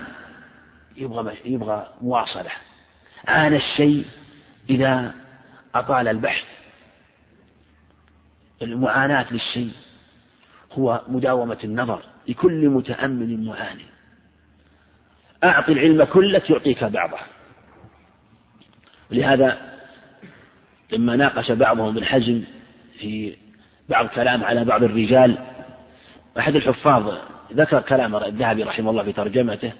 يبغى يبغى مواصلة. عانى الشيء إذا أطال البحث. المعاناة للشيء هو مداومة النظر لكل متأمل معاني أعط العلم كلك يعطيك بعضه. لهذا لما ناقش بعضهم ابن حزم في بعض كلام على بعض الرجال أحد الحفاظ ذكر كلام الذهبي رحمه الله في ترجمته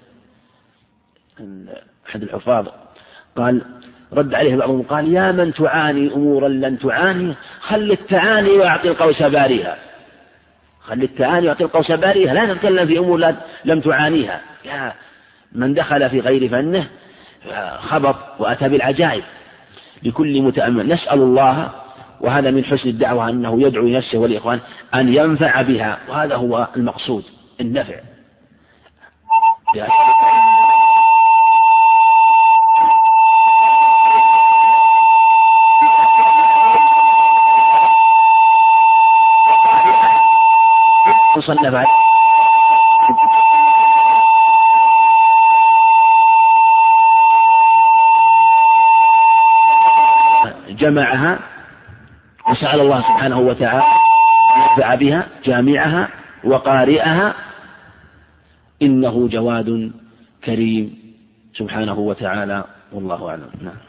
أحد الحفاظ قال رد عليه بعضهم قال يا من تعاني أمورا لن تعاني خل التعاني وأعطي القوس باريها. خل التعاني وأعطي القوس باريها. لا تتكلم في أمور لم تعانيها. يا من دخل في غير فنه خبط وأتى بالعجائب. لكل متأمل. نسأل الله وهذا من حسن الدعوة أنه يدعو لنفسه والإخوان أن ينفع بها. وهذا هو المقصود النفع. صنف جمعها وسأل الله سبحانه وتعالى ينفع بها جامعها وقارئها. إنه جواد كريم. سبحانه وتعالى والله أعلم. نعم.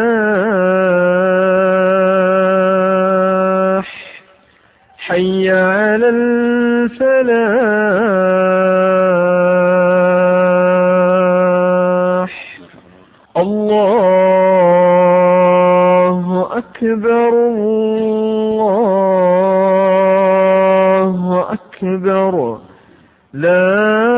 على الفلاح الله أكبر الله أكبر لا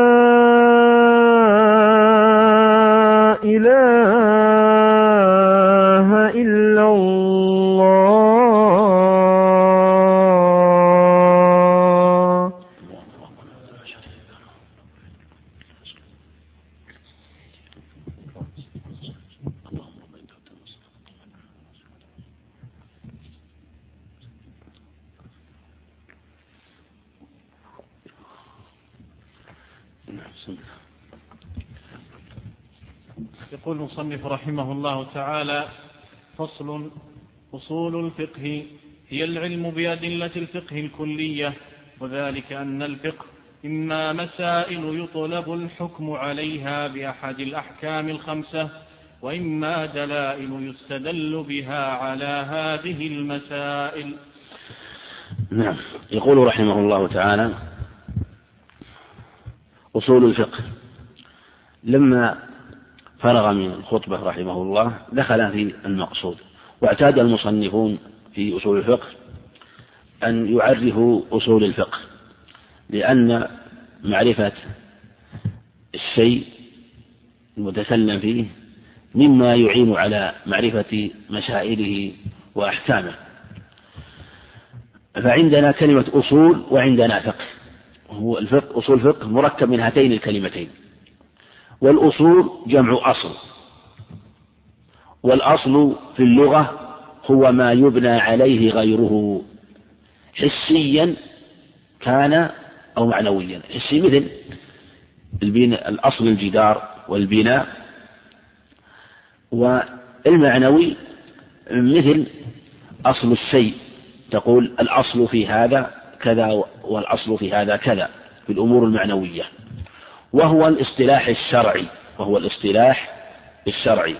الله تعالى فصل أصول الفقه هي العلم بأدلة الفقه الكلية وذلك أن الفقه إما مسائل يطلب الحكم عليها بأحد الأحكام الخمسة وإما دلائل يستدل بها على هذه المسائل. نعم. يقول رحمه الله تعالى أصول الفقه لما فرغ من الخطبة رحمه الله دخل في المقصود واعتاد المصنفون في أصول الفقه أن يعرفوا أصول الفقه لأن معرفة الشيء المتكلم فيه مما يعين على معرفة مسائله وأحكامه. فعندنا كلمة أصول وعندنا فقه. هو الفقه أصول الفقه مركب من هاتين الكلمتين. والأصول جمع أصل. والأصل في اللغة هو ما يبنى عليه غيره. حسيا كان أو معنويا. حسي مثل البناء الأصل الجدار والبناء. والمعنوي مثل أصل الشيء تقول الأصل في هذا كذا والأصل في هذا كذا في الأمور المعنوية. وهو الاصطلاح الشرعي وهو الاصطلاح الشرعي.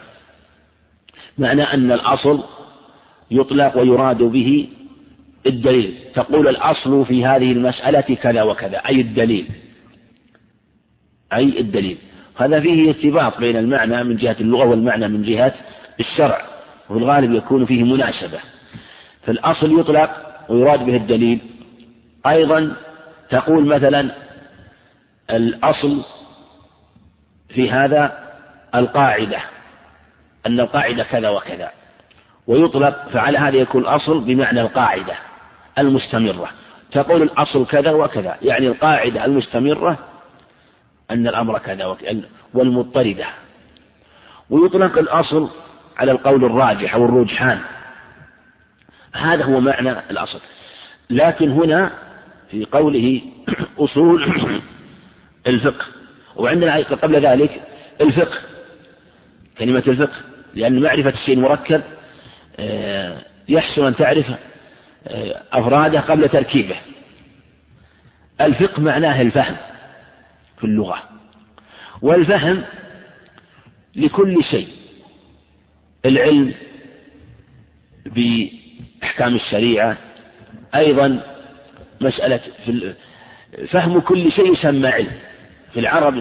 معنى أن الأصل يطلق ويراد به الدليل. تقول الأصل في هذه المسألة كذا وكذا أي الدليل؟ أي الدليل؟ هذا فيه ارتباط بين المعنى من جهة اللغة والمعنى من جهة الشرع وفي الغالب يكون فيه مناسبة. فالأصل يطلق ويراد به الدليل. أيضا تقول مثلا الأصل في هذا القاعدة أن القاعدة كذا وكذا ويطلق فعلى هذا يكون الأصل بمعنى القاعدة المستمرة. تقول الأصل كذا وكذا يعني القاعدة المستمرة أن الأمر كذا وكذا والمضطردة. ويطلق الأصل على القول الراجح أو الرجحان. هذا هو معنى الأصل. لكن هنا في قوله أصول الفقه. وعندنا قبل ذلك الفقه كلمة الفقه لأن معرفة الشيء المركب يحسن أن تعرف أفراده قبل تركيبه. الفقه معناه الفهم في اللغة والفهم لكل شيء العلم بأحكام الشريعة أيضا مسألة فهم كل شيء يسمى علم. في العرب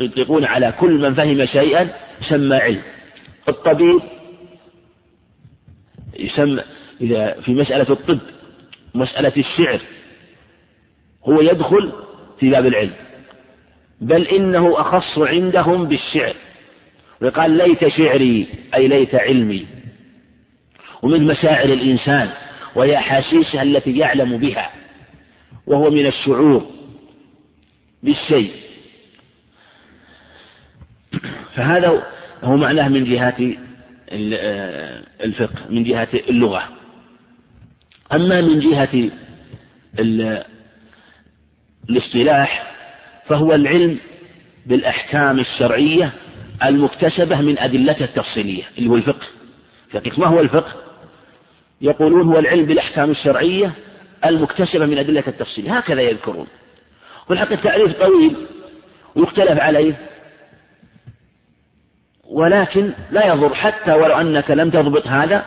يطلقون على كل من فهم شيئا يسمى علم. الطبيب يسمى إذا في مسألة الطب مسألة الشعر هو يدخل في باب العلم. بل إنه أخص عندهم بالشعر. ويقال ليت شعري أي ليت علمي. ومن مشاعر الإنسان وهي أحاسيسها التي يعلم بها وهو من الشعور بالشيء. فهذا هو معناه من جهة آه، الفقه من جهة اللغة. أما من جهة الاصطلاح فهو العلم بالأحكام الشرعية المكتسبة من أدلتها التفصيلية اللي هو الفقه. فقه ما هو الفقه؟ يقولون هو العلم بالأحكام الشرعية المكتسبة من أدلة التفصيل. هكذا يذكرون. والحق التعريف طويل ويختلف عليه. ولكن لا يضر حتى ولو أنك لم تضبط هذا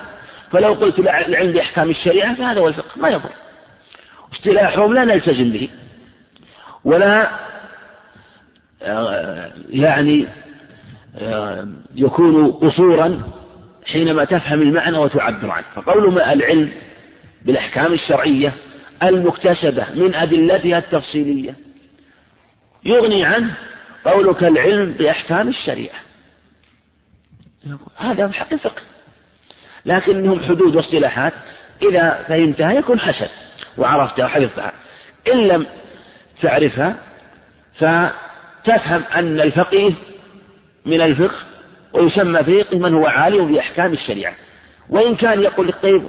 فلو قلت العلم بأحكام الشريعة فهذا هو الفقه ما يضر. اصطلاحهم لا نلتزم به. ولا آه، يعني آه، يكون قصورا حينما تفهم المعنى وتعبر عنه. فقول العلم بالأحكام الشرعية المكتسبة من أدلتها التفصيلية يغني عنه قولك العلم بأحكام الشريعة. هذا بحق الفقه. لكنهم حدود واصطلاحات. إذا فهمتها يكون حسن وعرفتها وحفظتها. إن لم تعرفها فتفهم أن الفقيه من الفقه ويسمى فقيه من هو عالم بأحكام الشريعة. وإن كان يقول لك طيب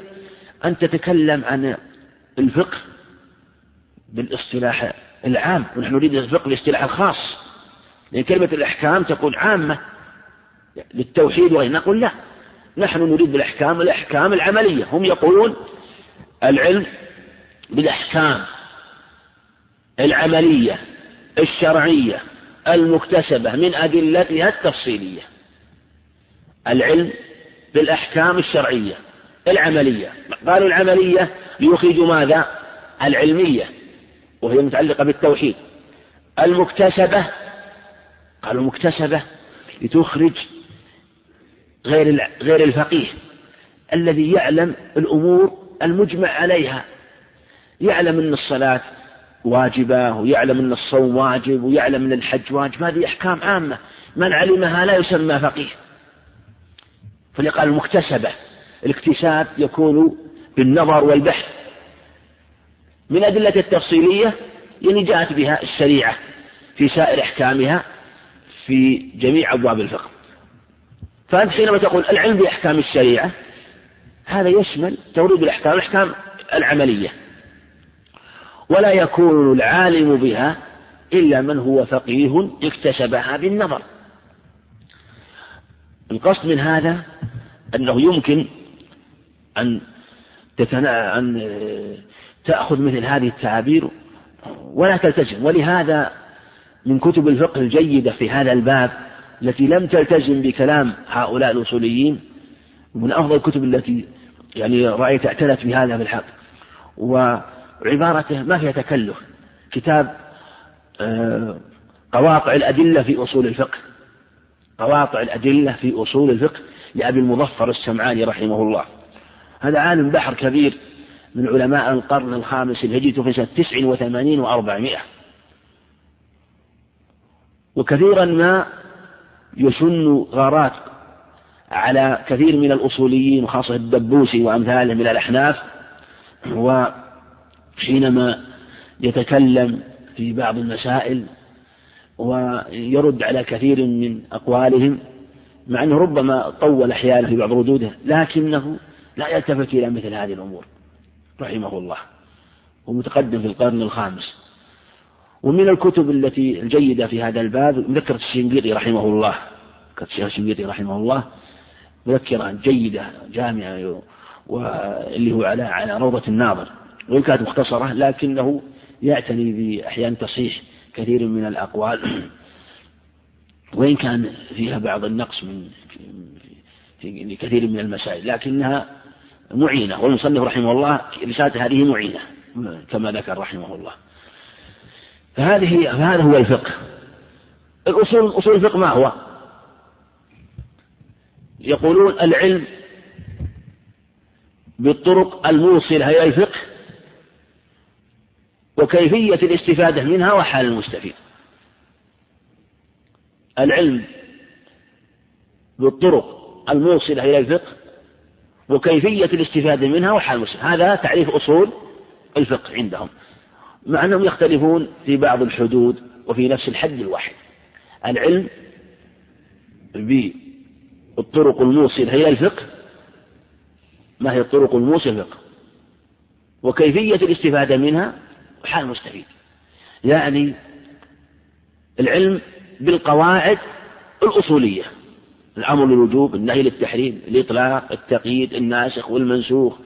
أنت تتكلم عن الفقه بالاصطلاح العام. ونحن نريد الفقه بالاصطلاح الخاص. لأن كلمة الأحكام تكون عامة. للتوحيد وغيره نقول لا نحن نريد بالأحكام الأحكام العملية. هم يقولون العلم بالأحكام العملية الشرعية المكتسبة من أدلتها التفصيلية. العلم بالأحكام الشرعية العملية. قالوا العملية ليخرج ماذا؟ العلمية وهي متعلقة بالتوحيد. المكتسبة قالوا مكتسبة لتخرج غير غير الفقيه الذي يعلم الأمور المجمع عليها. يعلم أن الصلاة واجبة ويعلم أن الصوم واجب ويعلم أن الحج واجب. هذه أحكام عامة. من علمها لا يسمى فقيه. فليقال المكتسبة الاكتساب يكون بالنظر والبحث. من أدلة التفصيلية يعني جاءت بها الشريعة في سائر أحكامها في جميع أبواب الفقه. فأنت حينما تقول العلم بأحكام الشريعة هذا يشمل توريد الأحكام الأحكام العملية. ولا يكون العالم بها إلا من هو فقيه اكتسبها بالنظر. القصد من هذا أنه يمكن أن تتنا... أن تأخذ مثل هذه التعابير ولا تلتزم. ولهذا من كتب الفقه الجيدة في هذا الباب التي لم تلتزم بكلام هؤلاء الأصوليين من أفضل الكتب التي يعني رأيت اعتنت بهذا في الحق وعبارته ما فيها تكلف. كتاب آه، قواطع الأدلة في أصول الفقه. قواطع الأدلة في أصول الفقه لأبي المظفر السمعاني رحمه الله. هذا عالم بحر كبير من علماء القرن الخامس الهجري في سنة تسع وثمانين وأربعمائة. وكثيرا ما يسن غارات على كثير من الأصوليين وخاصة الدبوسي وأمثاله من الأحناف وحينما يتكلم في بعض المسائل ويرد على كثير من أقوالهم مع أنه ربما طول أحيانا في بعض ردوده لكنه لا يلتفت إلى مثل هذه الأمور رحمه الله ومتقدم في القرن الخامس. ومن الكتب التي الجيدة في هذا الباب مذكرة الشنقيطي رحمه الله. الشيخ الشنقيطي رحمه الله. مذكرة جيدة جامعة واللي هو على على روضة الناظر. وإن كانت مختصرة لكنه يعتني بأحيان تصحيح كثير من الأقوال. وإن كان فيها بعض النقص من في كثير من المسائل لكنها معينة. والمصنف رحمه الله رسالته هذه معينة كما ذكر رحمه الله. فهذه فهذا هو الفقه. الأصول أصول الفقه ما هو؟ يقولون العلم بالطرق الموصلة إلى الفقه وكيفية الاستفادة منها وحال المستفيد. العلم بالطرق الموصلة إلى الفقه وكيفية الاستفادة منها وحال المسلم هذا تعريف أصول الفقه عندهم. مع أنهم يختلفون في بعض الحدود وفي نفس الحد الواحد. العلم بالطرق الموصلة إلى الفقه ما هي الطرق الموصلة الفقه؟ وكيفية الاستفادة منها؟ وحال المستفيد يعني العلم بالقواعد الأصولية الأمر للوجوب النهي للتحريم الإطلاق التقييد الناسخ والمنسوخ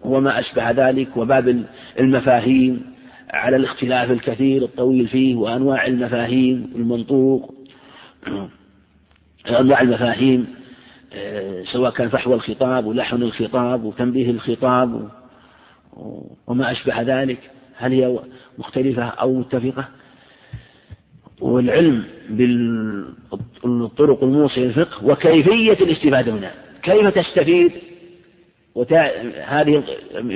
وما أشبه ذلك وباب المفاهيم. على الاختلاف الكثير الطويل فيه وأنواع المفاهيم المنطوق أنواع المفاهيم آه، سواء كان فحوى الخطاب ولحن الخطاب وتنبيه الخطاب وما أشبه ذلك هل هي مختلفة أو متفقة والعلم بالطرق الموصلة للفقه وكيفية الاستفادة منها كيف تستفيد. هذه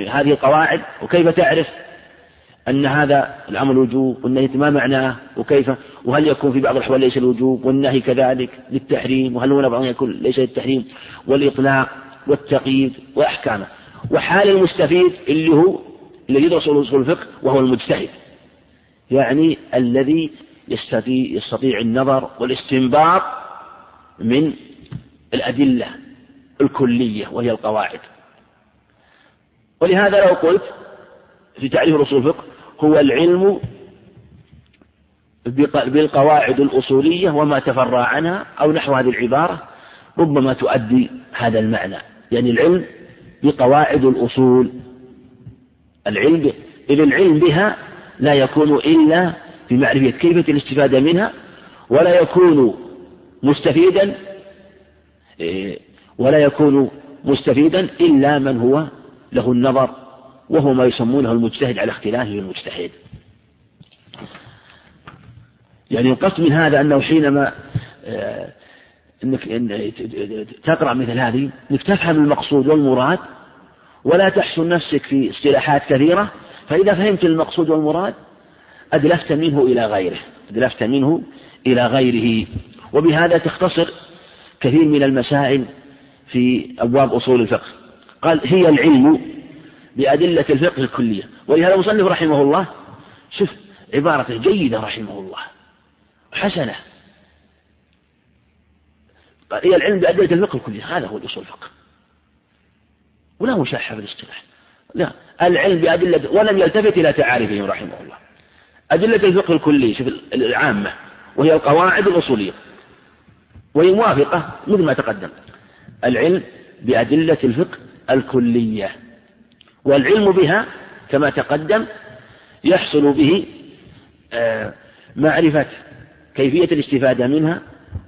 هذه القواعد وكيف تعرف أن هذا الأمر الوجوب والنهي ما معناه وكيف؟ وهل يكون في بعض الأحوال ليس الوجوب والنهي كذلك للتحريم؟ وهل هو بعض يكون ليس للتحريم؟ والإطلاق والتقييد وأحكامه. وحال المستفيد اللي هو الذي يدرس أصول الفقه وهو المجتهد. يعني الذي يستطيع, يستطيع النظر والاستنباط من الأدلة الكلية وهي القواعد. ولهذا لو قلت في تعريف أصول الفقه هو العلم بالقواعد الأصولية وما تفرع عنها أو نحو هذه العبارة ربما تؤدي هذا المعنى. يعني العلم بقواعد الأصول. العلم إذ العلم بها لا يكون إلا بمعرفة كيفية الاستفادة منها ولا يكون مستفيدا إيه، ولا يكون مستفيدا إلا من هو له النظر. وهو ما يسمونه المجتهد على اختلافه المجتهد. يعني القصد من هذا أنه حينما آه، إنك تقرأ مثل هذه إنك تفهم المقصود والمراد ولا تحسن نفسك في اصطلاحات كثيرة فإذا فهمت المقصود والمراد أدلفت منه إلى غيره أدلفت منه إلى غيره. وبهذا تختصر كثير من المسائل في أبواب أصول الفقه. قال هي العلم بأدلة الفقه الكلية. ولهذا المصنف رحمه الله شوف عبارته جيدة رحمه الله حسنة. هي العلم بأدلة الفقه الكلية هذا هو الأصول الفقه ولا مشاحة في الاصطلاح. لا العلم بأدلة ولم يلتفت إلى تعاريفهم رحمه الله. أدلة الفقه الكلي شوف العامة وهي القواعد الأصولية وهي موافقة مثل ما تقدم. العلم بأدلة الفقه الكلية. والعلم بها كما تقدم يحصل به آه، معرفة كيفية الاستفادة منها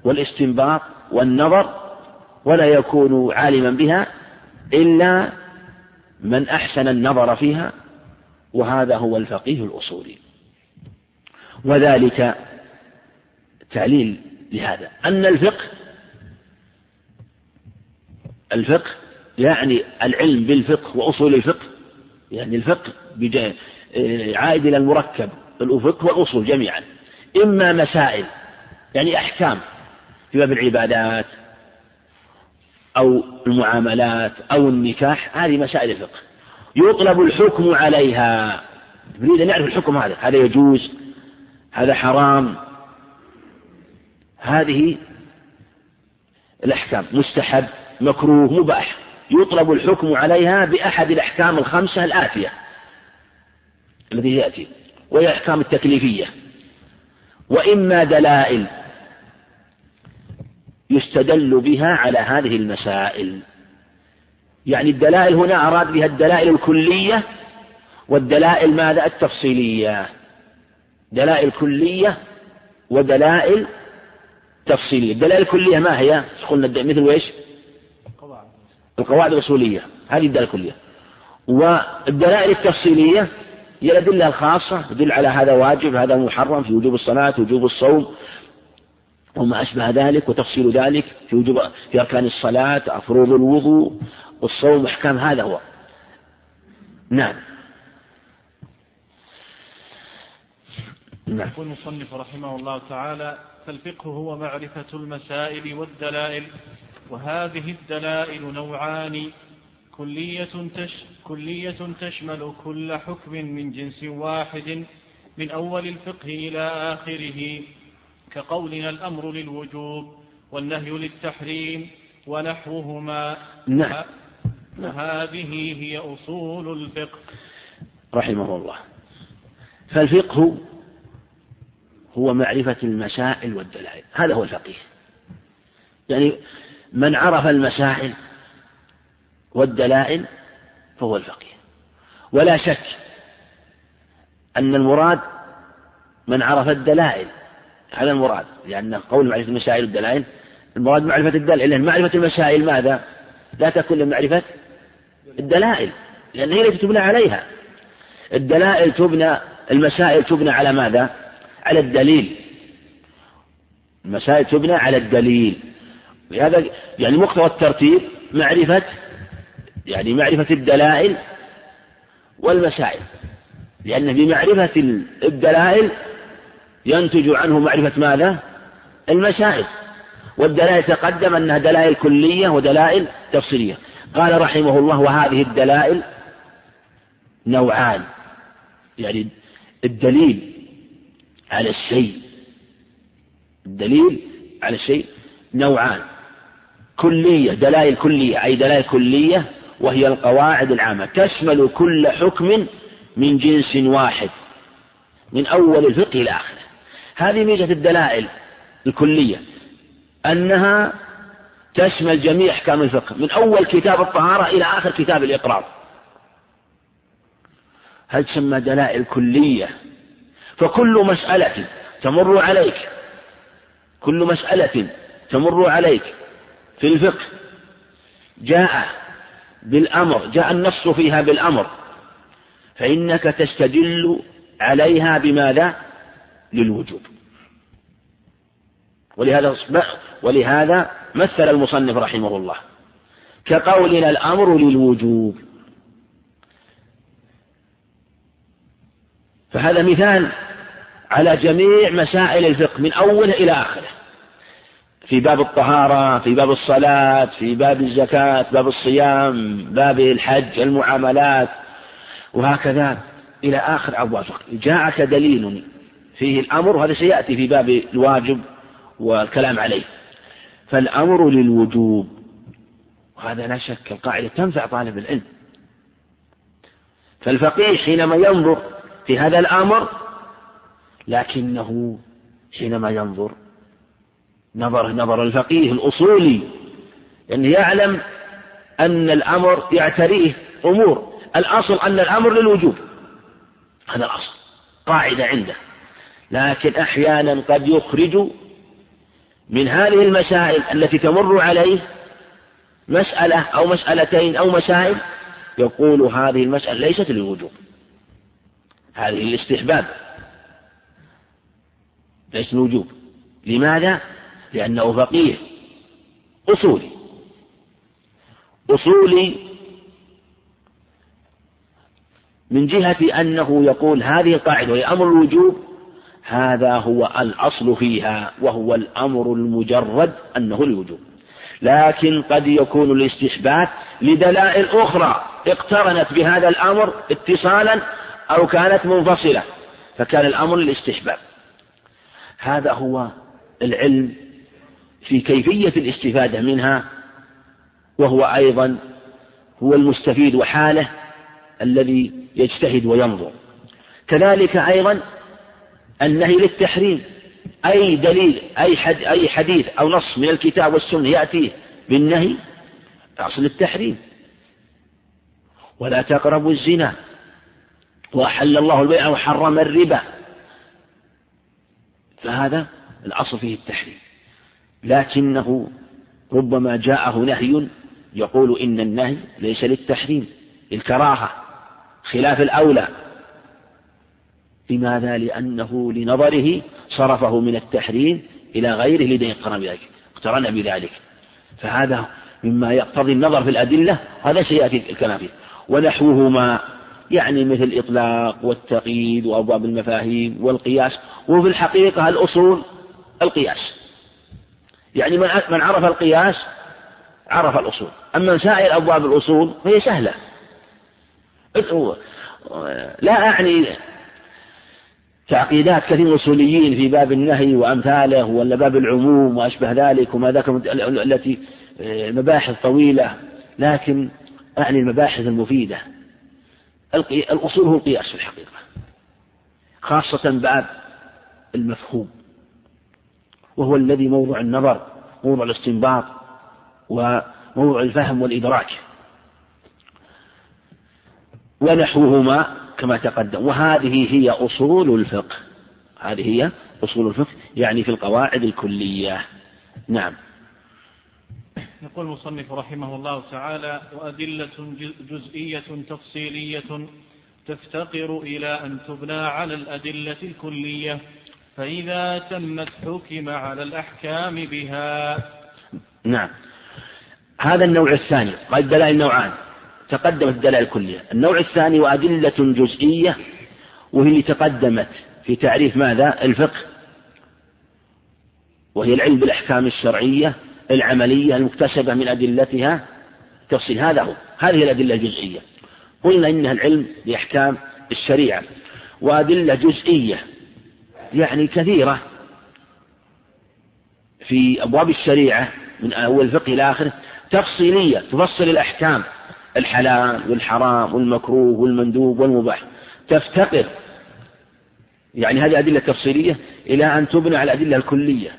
والاستنباط والنظر ولا يكون عالما بها إلا من أحسن النظر فيها وهذا هو الفقيه الأصولي. وذلك تعليل لهذا. أن الفقه الفقه يعني العلم بالفقه وأصول الفقه. يعني الفقه عائد إلى المركب. الأفق والأصول جميعا. إما مسائل يعني أحكام في باب العبادات أو المعاملات أو النكاح هذه مسائل الفقه. يطلب الحكم عليها. نريد أن نعرف الحكم هذا. هذا يجوز هذا حرام. هذه الأحكام. مستحب مكروه مباح. يطلب الحكم عليها بأحد الأحكام الخمسة الآتية التي يأتي وهي الأحكام التكليفية. وإما دلائل يستدل بها على هذه المسائل. يعني الدلائل هنا أراد بها الدلائل الكلية والدلائل ماذا؟ التفصيلية. دلائل كلية ودلائل تفصيلية. الدلائل الكلية ما هي؟ قلنا مثل وإيش القواعد الأصولية هذه الدلائل الكلية. والدلائل التفصيلية هي الأدلة الخاصة تدل على هذا واجب هذا محرم في وجوب الصلاة وجوب الصوم وما أشبه ذلك وتفصيل ذلك في وجوب في أركان الصلاة فروض الوضوء والصوم أحكام هذا هو. نعم. نعم. يقول المصنف رحمه الله تعالى فالفقه هو معرفة المسائل والدلائل وهذه الدلائل نوعان. كلية, تش كلية تشمل كل حكم من جنس واحد من أول الفقه إلى آخره كقولنا الأمر للوجوب والنهي للتحريم ونحوهما. نعم. وهذه هي أصول الفقه. رحمه الله. فالفقه هو معرفة المسائل والدلائل. هذا هو الفقيه. يعني من عرف المسائل والدلائل فهو الفقيه ولا شك أن المراد من عرف الدلائل هذا المراد لأن قول معرفة المسائل والدلائل المراد معرفة الدلائل لأن معرفة المسائل ماذا؟ لا تكون لمعرفة الدلائل لأن هي التي تبنى عليها الدلائل تبنى المسائل تبنى على ماذا؟ على الدليل المسائل تبنى على الدليل لهذا يعني مقتضى الترتيب معرفة يعني معرفة الدلائل والمسائل. لأن بمعرفة الدلائل ينتج عنه معرفة ماذا؟ المسائل. والدلائل تقدم أنها دلائل كلية ودلائل تفصيلية. قال رحمه الله وهذه الدلائل نوعان. يعني الدليل على الشيء. الدليل على الشيء نوعان. كلية دلائل كلية أي دلائل كلية وهي القواعد العامة. تشمل كل حكم من جنس واحد من أول الفقه إلى آخره. هذه ميزة الدلائل الكلية أنها تشمل جميع أحكام الفقه من أول كتاب الطهارة إلى آخر كتاب الإقرار هل تسمى دلائل كلية؟ فكل مسألة تمر عليك كل مسألة تمر عليك. في الفقه جاء بالأمر جاء النص فيها بالأمر فإنك تستدل عليها بماذا؟ للوجوب. ولهذا ولهذا مثل المصنف رحمه الله كقولنا الأمر للوجوب. فهذا مثال على جميع مسائل الفقه من أوله إلى آخره. في باب الطهارة في باب الصلاة في باب الزكاة باب الصيام باب الحج المعاملات وهكذا إلى آخر أبواب جاءك دليل فيه الأمر وهذا سيأتي في باب الواجب والكلام عليه. فالأمر للوجوب وهذا لا شك القاعدة تنفع طالب العلم. فالفقيه حينما ينظر في هذا الأمر لكنه حينما ينظر نظر نظر الفقيه الأصولي لأنه يعلم أن الأمر يعتريه أمور. الأصل أن الأمر للوجوب. هذا الأصل. قاعدة عنده. لكن أحيانا قد يخرج من هذه المسائل التي تمر عليه مسألة أو مسألتين أو مسائل يقول هذه المسألة ليست للوجوب. هذه الاستحباب ليس الوجوب لماذا؟ لأنه فقيه. أصولي أصولي من جهة أنه يقول هذه القاعدة وهي أمر الوجوب هذا هو الأصل فيها وهو الأمر المجرد أنه الوجوب. لكن قد يكون الاستحباب لدلائل أخرى اقترنت بهذا الأمر اتصالا أو كانت منفصلة فكان الأمر للاستحباب. هذا هو العلم في كيفية الاستفادة منها وهو أيضا هو المستفيد وحاله الذي يجتهد وينظر. كذلك أيضا النهي للتحريم أي دليل أي, حد أي حديث أو نص من الكتاب والسنة يأتيه بالنهي أصل التحريم. ولا تقربوا الزنا وأحل الله البيع وحرم الربا. فهذا الأصل فيه التحريم. لكنه ربما جاءه نهي يقول إن النهي ليس للتحريم الكراهة خلاف الأولى. لماذا؟ لأنه لنظره صرفه من التحريم إلى غيره لديه اقترن بذلك اقترن بذلك. فهذا مما يقتضي النظر في الأدلة هذا سيأتي الكلام فيه. ونحوهما يعني مثل الإطلاق والتقييد وأبواب المفاهيم والقياس وفي الحقيقة الأصول القياس. يعني من عرف القياس عرف الأصول. أما سائر أبواب الأصول فهي سهلة. لا أعني تعقيدات كثير الأصوليين في باب النهي وأمثاله ولا باب العموم وأشبه ذلك وما ذاك التي مباحث طويلة. لكن أعني المباحث المفيدة. الأصول هو القياس في الحقيقة. خاصة باب المفهوم. وهو الذي موضوع النظر موضوع الاستنباط وموضوع الفهم والإدراك. ونحوهما كما تقدم. وهذه هي أصول الفقه. هذه هي أصول الفقه يعني في القواعد الكلية. نعم. يقول المصنف رحمه الله تعالى وأدلة جزئية تفصيلية تفتقر إلى أن تبنى على الأدلة الكلية. فإذا تمت حكم على الأحكام بها. نعم. هذا النوع الثاني قال الدلائل نوعان. تقدمت الدلائل الكلية النوع الثاني وأدلة جزئية وهي اللي تقدمت في تعريف ماذا؟ الفقه. وهي العلم بالأحكام الشرعية العملية المكتسبة من أدلتها تفصيل. هذا هو. هذه الأدلة الجزئية. قلنا إنها العلم بأحكام الشريعة. وأدلة جزئية. يعني كثيرة في أبواب الشريعة من أول الفقه إلى آخره تفصيلية تفصل الأحكام الحلال والحرام والمكروه والمندوب والمباح تفتقر. يعني هذه أدلة تفصيلية إلى أن تبنى على الأدلة الكلية.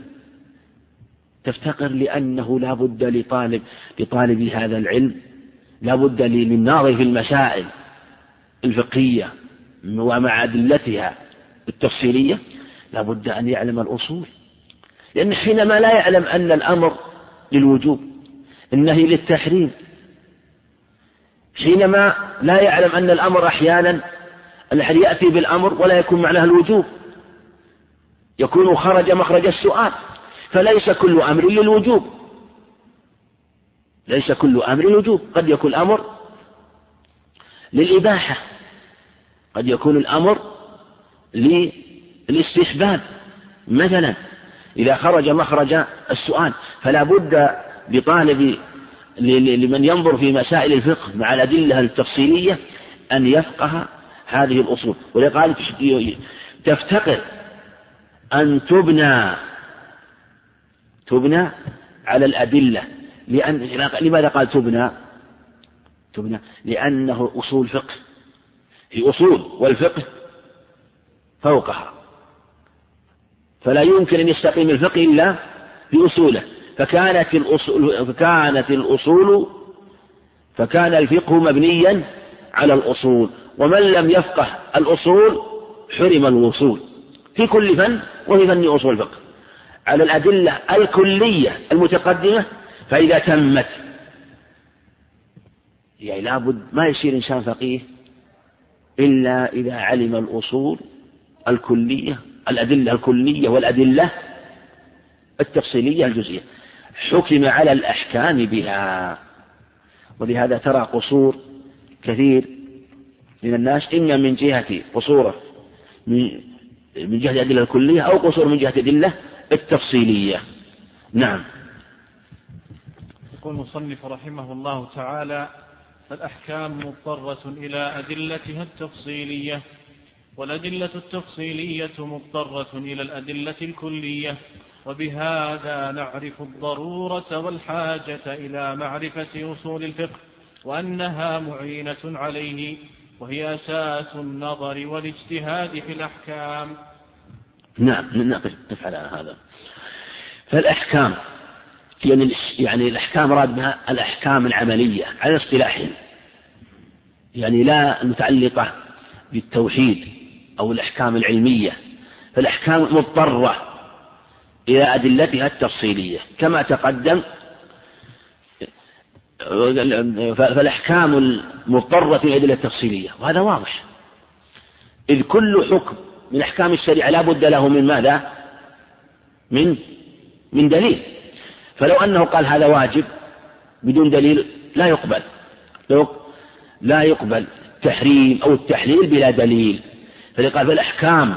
تفتقر لأنه لا بد لطالب لطالب هذا العلم لا بد للناظر في المسائل الفقهية ومع أدلتها التفصيلية. لا بد أن يعلم الأصول. لأن حينما لا يعلم أن الأمر للوجوب النهي للتحريم حينما لا يعلم أن الأمر أحيانا يأتي بالأمر ولا يكون معناه الوجوب يكون خرج مخرج السؤال. فليس كل أمر للوجوب. ليس كل أمر للوجوب. قد يكون الأمر للإباحة. قد يكون الأمر للاستحباب مثلا إذا خرج مخرج السؤال فلا بد لطالب لمن ينظر في مسائل الفقه مع الأدلة التفصيلية أن يفقه هذه الأصول. ولقال تفتقر أن تبنى تبنى على الأدلة. لأن لماذا قال تبنى؟ تبنى لأنه أصول فقه. هي أصول والفقه فوقها. فلا يمكن أن يستقيم الفقه إلا بأصوله. فكانت الأصول فكانت الأصول فكان الفقه مبنيا على الأصول. ومن لم يفقه الأصول حرم الوصول. في كل فن وفي فن أصول الفقه. على الأدلة الكلية المتقدمة فإذا تمت يعني لابد ما يصير إنسان فقيه إلا إذا علم الأصول الكلية. الأدلة الكلية والأدلة التفصيلية الجزئية. حكم على الأحكام بها. ولهذا ترى قصور كثير من الناس إما من جهة قصوره من جهة الأدلة الكلية أو قصور من جهة الأدلة التفصيلية. نعم. يقول المصنف رحمه الله تعالى الأحكام مضطرة إلى أدلتها التفصيلية. والأدلة التفصيلية مضطرة إلى الأدلة الكلية وبهذا نعرف الضرورة والحاجة إلى معرفة أصول الفقه وأنها معينة عليه وهي أساس النظر والاجتهاد في الأحكام. نعم نقف على هذا. فالأحكام يعني يعني الأحكام مراد بها الأحكام العملية على اصطلاحهم يعني لا المتعلقة بالتوحيد أو الأحكام العلمية. فالأحكام مضطرة إلى أدلتها التفصيلية. كما تقدم فالأحكام المضطرة إلى الأدلة التفصيلية. وهذا واضح. إذ كل حكم من أحكام الشريعة لا بد له من ماذا؟ من من دليل. فلو أنه قال هذا واجب بدون دليل لا يقبل. لا يقبل التحريم أو التحليل بلا دليل. فلقال فالأحكام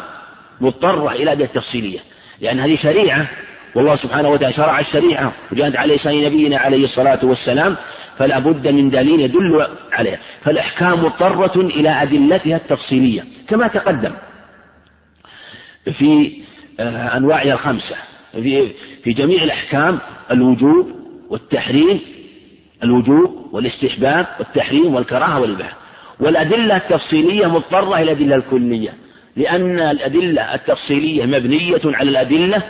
مضطرة إلى أدلة تفصيلية لأن هذه شريعة والله سبحانه وتعالى شرع الشريعة وجاءت على لسان نبينا عليه الصلاة والسلام فلا بد من دليل يدل عليها. فالأحكام مضطرة إلى أدلتها التفصيلية كما تقدم في آه، أنواعها الخمسة. في في جميع الأحكام الوجوب والتحريم الوجوب والاستحباب والتحريم والكراهة والإباحة. والأدلة التفصيلية مضطرة إلى الأدلة الكلية لأن الأدلة التفصيلية مبنية على الأدلة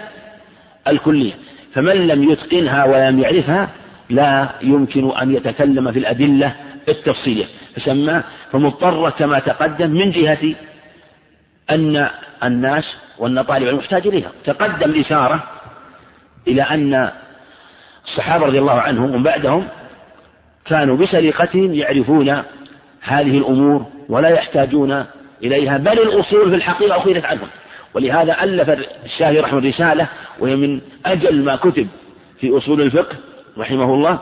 الكلية. فمن لم يتقنها ولم يعرفها لا يمكن أن يتكلم في الأدلة التفصيلية. فسمى فمضطرة كما تقدم من جهة أن الناس وأن طالب العلم محتاج إليها. تقدم الإشارة إلى أن الصحابة رضي الله عنهم ومن بعدهم كانوا بسليقتهم يعرفون هذه الأمور ولا يحتاجون إليها بل الأصول في الحقيقة أخذت عنهم ولهذا ألف الشافعي رحمه رسالة وهي من أجل ما كتب في أصول الفقه رحمه الله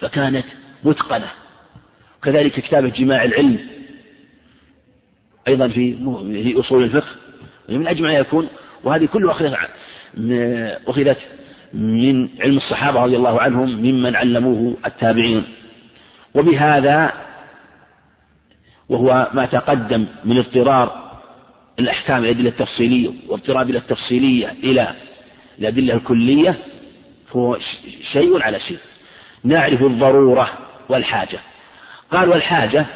فكانت متقنة. كذلك كتاب جماع العلم أيضا في في أصول الفقه من أجمع يكون. وهذه كلها أخذت أخذت من علم الصحابة رضي الله عنهم ممن علموه التابعين. وبهذا وهو ما تقدم من اضطرار الأحكام الأدلة التفصيلية واضطراب التفصيلية إلى الأدلة الكلية هو شيء على شيء. نعرف الضرورة والحاجة. قال والحاجة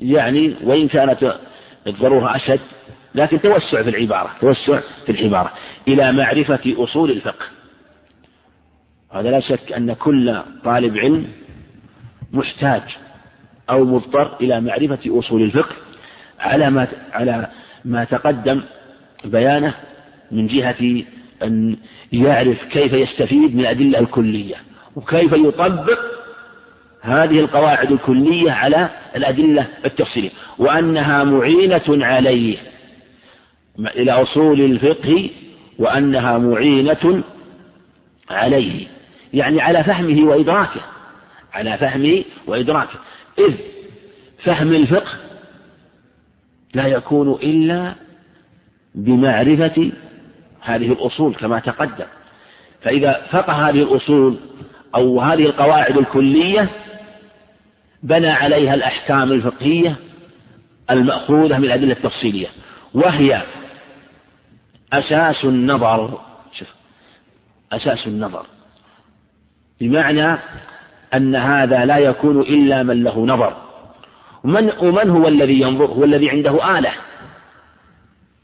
يعني وإن كانت الضرورة أشد لكن توسع في العبارة توسع في العبارة إلى معرفة أصول الفقه. هذا لا شك أن كل طالب علم محتاج أو مضطر إلى معرفة أصول الفقه على ما على ما تقدم بيانه من جهة أن يعرف كيف يستفيد من الأدلة الكلية وكيف يطبق هذه القواعد الكلية على الأدلة التفصيلية وأنها معينة عليه إلى أصول الفقه وأنها معينة عليه يعني على فهمه وإدراكه على فهمه وإدراكه. إذ فهم الفقه لا يكون إلا بمعرفة هذه الأصول كما تقدم. فإذا فقه هذه الأصول أو هذه القواعد الكلية بنى عليها الأحكام الفقهية المأخوذة من الأدلة التفصيلية وهي أساس النظر شوف أساس النظر. بمعنى أن هذا لا يكون إلا من له نظر. ومن, ومن هو الذي ينظر هو الذي عنده آلة؟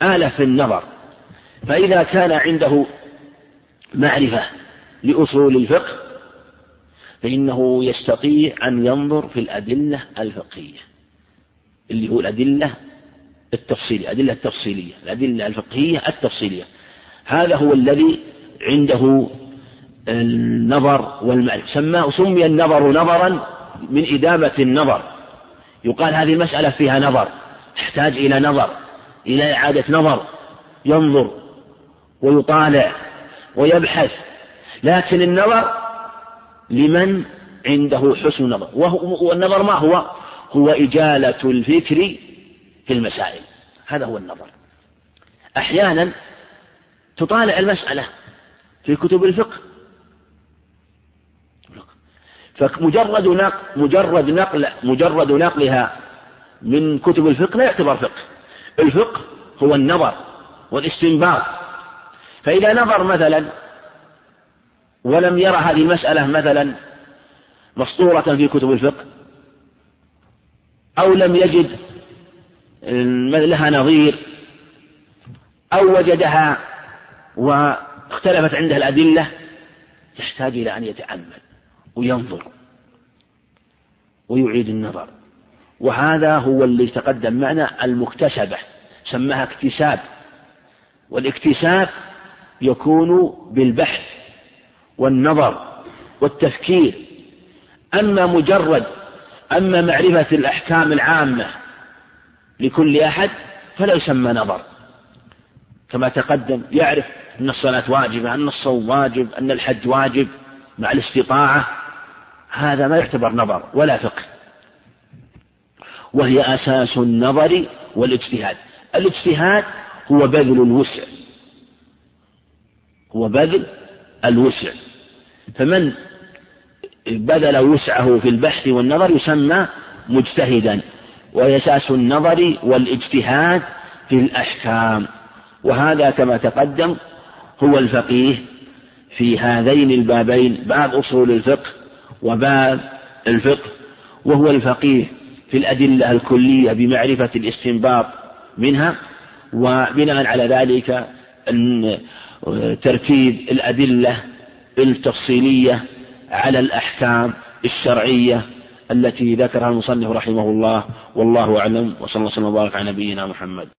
آلة في النظر. فإذا كان عنده معرفة لأصول الفقه فإنه يستطيع أن ينظر في الأدلة الفقهية. اللي هو الأدلة التفصيلية الأدلة التفصيلية الأدلة الفقهية التفصيلية. هذا هو الذي عنده النظر والمعرفة. سماه سمي النظر نظرا من إدامة النظر. يقال هذه المسألة فيها نظر تحتاج إلى نظر إلى إعادة نظر. ينظر ويطالع ويبحث. لكن النظر لمن عنده حسن وهو والنظر ما هو؟ هو إجالة الفكر في المسائل. هذا هو النظر. أحيانا تطالع المسألة في كتب الفقه. فمجرد نقل مجرد نقل مجرد نقلها من كتب الفقه لا يعتبر فقه. الفقه هو النظر والاستنباط. فإذا نظر مثلا ولم يرى هذه المسألة مثلا مسطورة في كتب الفقه أو لم يجد لها نظير أو وجدها واختلفت عنده الأدلة يحتاج إلى أن يتأمل. وينظر ويعيد النظر. وهذا هو اللي تقدم معنا المكتسبة سماها اكتساب. والاكتساب يكون بالبحث والنظر والتفكير. أما مجرد أما معرفة الأحكام العامة لكل أحد فلا يسمى نظر. كما تقدم يعرف أن الصلاة واجبة أن الصوم واجب أن الحج واجب مع الاستطاعة. هذا ما يعتبر نظر ولا فقه. وهي أساس النظر والاجتهاد. الاجتهاد هو بذل الوسع. وبذل الوسع. فمن بذل وسعه في البحث والنظر يسمى مجتهدا. ويساس النظر والاجتهاد في الأحكام. وهذا كما تقدم هو الفقيه في هذين البابين. باب أصول الفقه وباب الفقه وهو الفقيه في الأدلة الكلية بمعرفة الاستنباط منها وبناء على ذلك تركيب الأدلة التفصيلية على الأحكام الشرعية التي ذكرها المصنف رحمه الله والله أعلم وصلى الله وسلم وبارك على نبينا محمد.